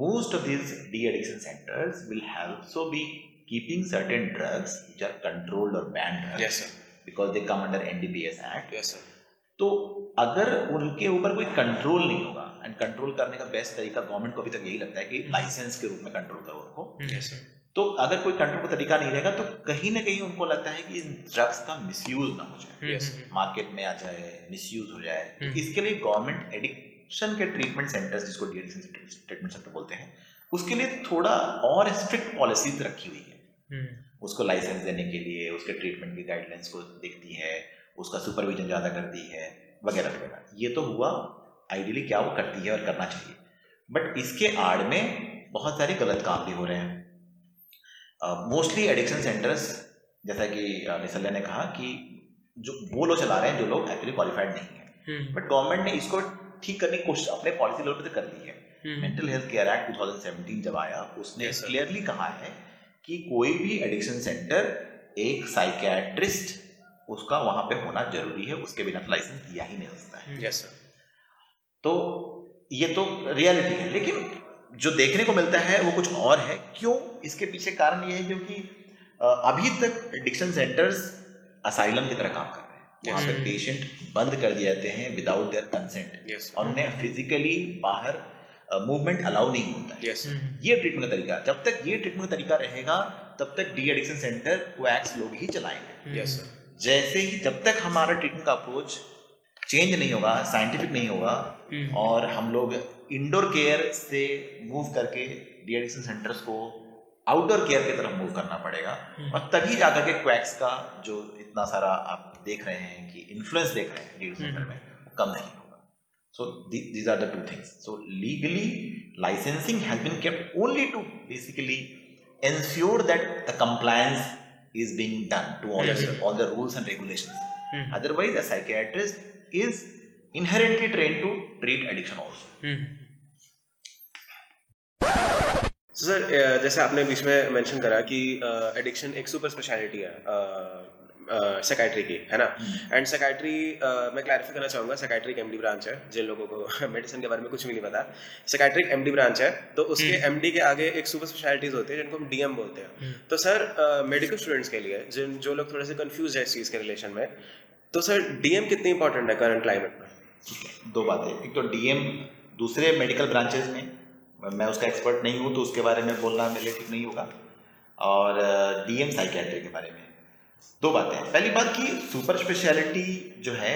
most of these de-addiction centers will also be keeping certain drugs which are controlled or banned drugs yes sir because they come under NDPS Act. Yes sir तो अगर उनके ऊपर कोई कंट्रोल नहीं होगा एंड कंट्रोल करने का बेस्ट तरीका गवर्नमेंट को अभी तक यही लगता है कि लाइसेंस के रूप में कंट्रोल करो उनको। यस सर तो अगर कोई कंट्रोल का तरीका नहीं रहेगा तो कहीं ना कहीं उनको लगता है कि इन ड्रग्स का मिसयूज ना हो जाए। यस मार्केट में आ जाए मिसयूज हो जाए। तो हम्म। इसके लिए गवर्नमेंट एडिक्शन के ट्रीटमेंट सेंटर्स जिसको डी एडिक्शन ट्रीटमेंट सेंटर बोलते हैं उसके लिए थोड़ा और स्ट्रिक्ट पॉलिसीज़ रखी हुई है। उसको लाइसेंस देने के लिए उसके ट्रीटमेंट की गाइडलाइंस को देखती है उसका सुपरविजन ज़्यादा करती है वगैरह वगैरह। ये तो हुआ आइडियली क्या वो करती है और करना चाहिए। बट इसके आड़ में बहुत सारे गलत काम भी हो रहे हैं। मोस्टली एडिक्शन सेंटर्स जैसा कि निसल्या ने कहा कि जो वो लोग चला रहे हैं जो लोग एक्चुअली क्वालिफाइड नहीं है। बट गवर्नमेंट ने इसको ठीक करने की कोशिश अपने पॉलिसी लेवल पे तो कर ली है। मेंटल हेल्थ केयर एक्ट 2017 जब आया उसने क्लियरली कहा है कि कोई भी एडिक्शन सेंटर एक साइकियाट्रिस्ट उसका वहाँ पे होना ज़रूरी है उसके बिना तो लाइसेंस दिया ही नहीं सकता है। यस सर तो ये तो रियलिटी है लेकिन जो देखने को मिलता है वो कुछ और है। क्यों? इसके पीछे कारण ये है क्योंकि अभी तक एडिक्शन सेंटर्स असाइलम की तरह काम कर रहे हैं। वहाँ पे पेशेंट बंद कर दिए जाते हैं विदाउट देयर कंसेंट और उन्हें फिजिकली बाहर मूवमेंट अलाउ नहीं होता है। यस ये ट्रीटमेंट का तरीका जब तक ये ट्रीटमेंट का तरीका रहेगा तब तक डी एडिक्शन सेंटर को एक्स लोग ही चलाएँगे। यस सर जैसे ही जब तक हमारा ट्रीटमेंट का अप्रोच चेंज नहीं होगा साइंटिफिक नहीं होगा और हम लोग इंडोर केयर से मूव करके डीएडिक्शन सेंटर्स को आउटडोर केयर की तरफ़ मूव करना पड़ेगा। हम्म। और तभी जाकर के क्वैक्स का जो इतना सारा आप देख रहे हैं कि इन्फ्लुएंस देख रहे हैं डीएडिक्शन हम्म। सेंटर में कम नहीं होगा। So these are the two things so legally licensing has been kept only to basically ensure that the compliance is being done to all all the rules and regulation otherwise uh is inherently train to treat addiction also So, sir जैसे आपने बीच में मेंशन करा कि एडिक्शन एक सुपर स्पेशलिटी है साइकाइट्री की है ना? एंड साइकाइट्री मैं क्लैरिफाई करना चाहूँगा साइकाइट्री एमडी ब्रांच है जिन लोगों को मेडिसिन के बारे में कुछ भी नहीं पता। साइकाइट्रिक एमडी ब्रांच है तो उसके एमडी के आगे एक सुपर स्पेशलिटीज होती है जिनको हम डीएम बोलते हैं। तो सर मेडिकल स्टूडेंट्स के लिए जिन जो लोग थोड़े से कंफ्यूज है इस चीज़ के रिलेशन में तो सर डीएम कितनी इंपॉर्टेंट है करंट क्लाइमेट में? ठीक है दो बातें। एक तो डीएम दूसरे मेडिकल ब्रांचेज में मैं उसका एक्सपर्ट नहीं हूँ तो उसके बारे में बोलना मेरे ठीक नहीं होगा। और डीएम साइकेट्री के बारे में। दो बातें पहली बात कि सुपर स्पेशलिटी जो है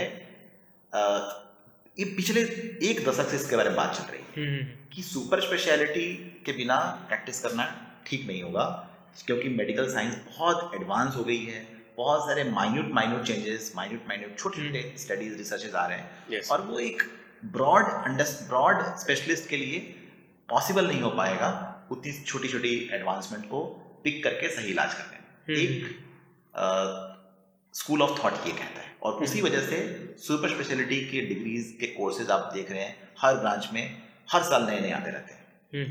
ये पिछले एक दशक से इसके बारे में बात चल रही है। कि सुपर स्पेशलिटी के बिना प्रैक्टिस करना ठीक नहीं होगा क्योंकि मेडिकल साइंस बहुत एडवांस हो गई है। बहुत सारे minute minute changes minute minute छोटे छोटे स्टडीज़ रिसर्चेज आ रहे हैं। Yes. और वो एक ब्रॉड ब्रॉड स्पेशलिस्ट के लिए पॉसिबल नहीं हो पाएगा उतनी छोटी छोटी एडवांसमेंट को पिक करके सही इलाज करने में। एक स्कूल ऑफ़ थॉट ये कहता है। और उसी वजह से सुपर स्पेशलिटी के डिग्रीज के कोर्सेज आप देख रहे हैं हर ब्रांच में हर साल नए नए आते रहते हैं।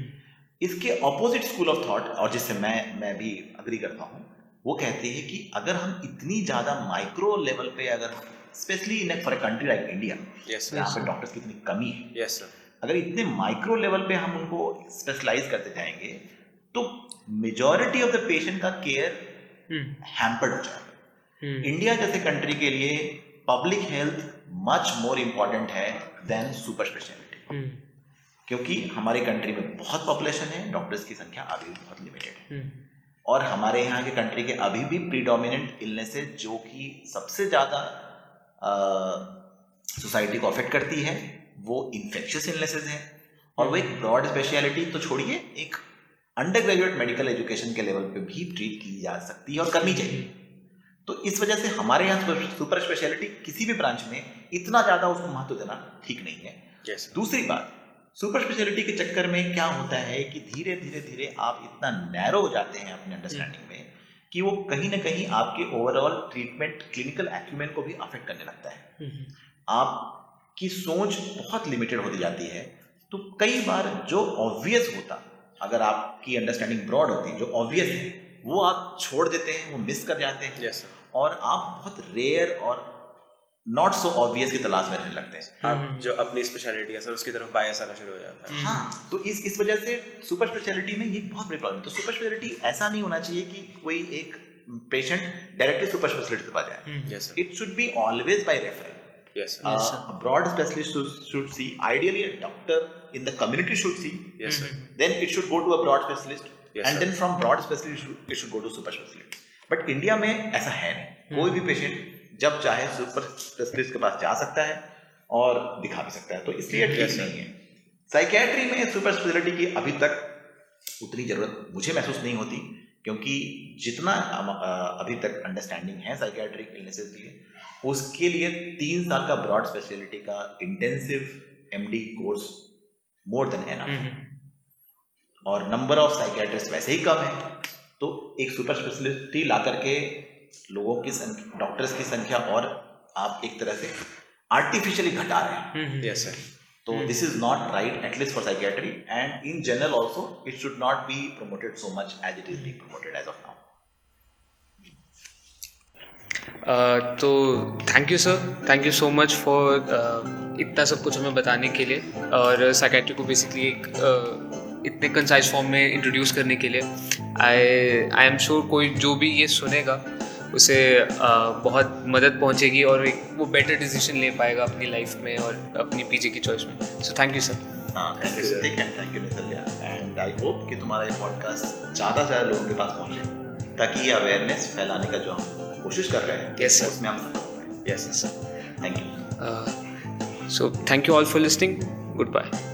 इसके ऑपोजिट स्कूल ऑफ़ थॉट और जिससे मैं मैं भी अग्री करता हूँ वो कहते हैं कि अगर हम इतनी ज़्यादा माइक्रो लेवल पे अगर specially in for country like India yes यहाँ पे डॉक्टर्स की इतनी कमी है यस सर अगर इतने माइक्रो लेवल पे हम उनको स्पेशलाइज करते जाएँगे तो मेजोरिटी ऑफ़ द पेशेंट का केयर हैम्पर्ड हो जाएगा। इंडिया जैसे कंट्री के लिए public health much more important है देन सुपर स्पेशलिटी क्योंकि हमारे कंट्री में बहुत पॉपुलेशन है डॉक्टर्स की संख्या अभी भी बहुत लिमिटेड है। और हमारे यहाँ के कंट्री के अभी भी प्रीडोमिनेंट इलनेसेस जो कि सबसे ज़्यादा सोसाइटी को अफेक्ट करती है। वो इन्फेक्शियस इलनेसेस हैं। और वो एक ब्रॉड स्पेशलिटी तो छोड़िए एक अंडर ग्रेजुएट मेडिकल एजुकेशन के लेवल पे भी ट्रीट की जा सकती है और करनी चाहिए। तो इस वजह से हमारे यहाँ सुपर स्पेशलिटी किसी भी ब्रांच में इतना ज़्यादा उसको महत्व देना ठीक नहीं है। यस दूसरी बात सुपर स्पेशलिटी के चक्कर में क्या होता है कि धीरे धीरे धीरे आप इतना नैरो हो जाते हैं अपने अंडरस्टैंडिंग में कि वो कहीं ना कहीं आपके ओवरऑल ट्रीटमेंट क्लिनिकल एक्यूमेंट को भी अफेक्ट करने लगता है। आपकी सोच बहुत लिमिटेड होती जाती है तो कई बार जो ऑब्वियस होता अगर आपकी अंडरस्टैंडिंग ब्रॉड होती जो ऑब्वियस है वो आप छोड़ देते हैं वो मिस कर जाते हैं सर और आप बहुत रेयर और नॉट सो ऑब्वियस की तलाश में रहने लगते हैं। आप जो अपनी स्पेशलिटी है सर उसकी तरफ़ बायस आना शुरू हो जाता है। हाँ तो इस इस वजह से सुपर स्पेशलिटी में ये बहुत बड़ी प्रॉब्लम तो सुपर स्पेशलिटी ऐसा नहीं होना चाहिए कि कोई एक पेशेंट डायरेक्टली सुपर स्पेशलिटी पे आ जाए। It should be always by referral yes sir a broad specialist should, should see ideally a doctor in the community should see yes sir then it should go to a broad specialist Yes, and sir. then from broad specialist it should, it should go to super specialist but India में ऐसा है नहीं कोई भी पेशेंट जब चाहे सुपर स्पेशलिस्ट के पास जा सकता है और दिखा भी सकता है तो इसलिए ठीक Yes, sir. नहीं है साइकेट्री में सुपर स्पेशलिटी की अभी तक उतनी ज़रूरत मुझे महसूस नहीं होती क्योंकि जितना अभी तक अंडरस्टैंडिंग है साइकेट्रिक इलनेसेस के लिए उसके लिए तीन साल का ब्रॉड स्पेशलिटी का intensive MD course more than enough और नंबर ऑफ़ साइकेट्रिस्ट वैसे ही कम है। तो एक सुपर स्पेशलिटी ला करके लोगों की संख्या डॉक्टर्स की संख्या और आप एक तरह से आर्टिफिशियली घटा रहे हैं। यस सर तो this is not right at least for psychiatry and in general also it should not be promoted so much as it is be promoted as of now Uh, तो thank you sir thank you so much for इतना सब कुछ हमें बताने के लिए और साइकेट्री को बेसिकली एक uh, इतने कंसाइज फॉर्म में इंट्रोड्यूस करने के लिए। आई आई एम श्योर कोई जो भी ये सुनेगा उसे बहुत मदद पहुंचेगी और एक वो बेटर डिसीज़न ले पाएगा अपनी लाइफ में और अपनी पीजी की चॉइस में। सो थैंक यू सर हाँ thank you and thank you and I hope कि तुम्हारा ये पॉडकास्ट ज़्यादा से ज़्यादा लोगों के पास पहुँचे ताकि ये अवेयरनेस फैलाने का जो हम कोशिश कर रहे हैं Yes, sir. उसमें हम yes sir thank you so thank you all for listening goodbye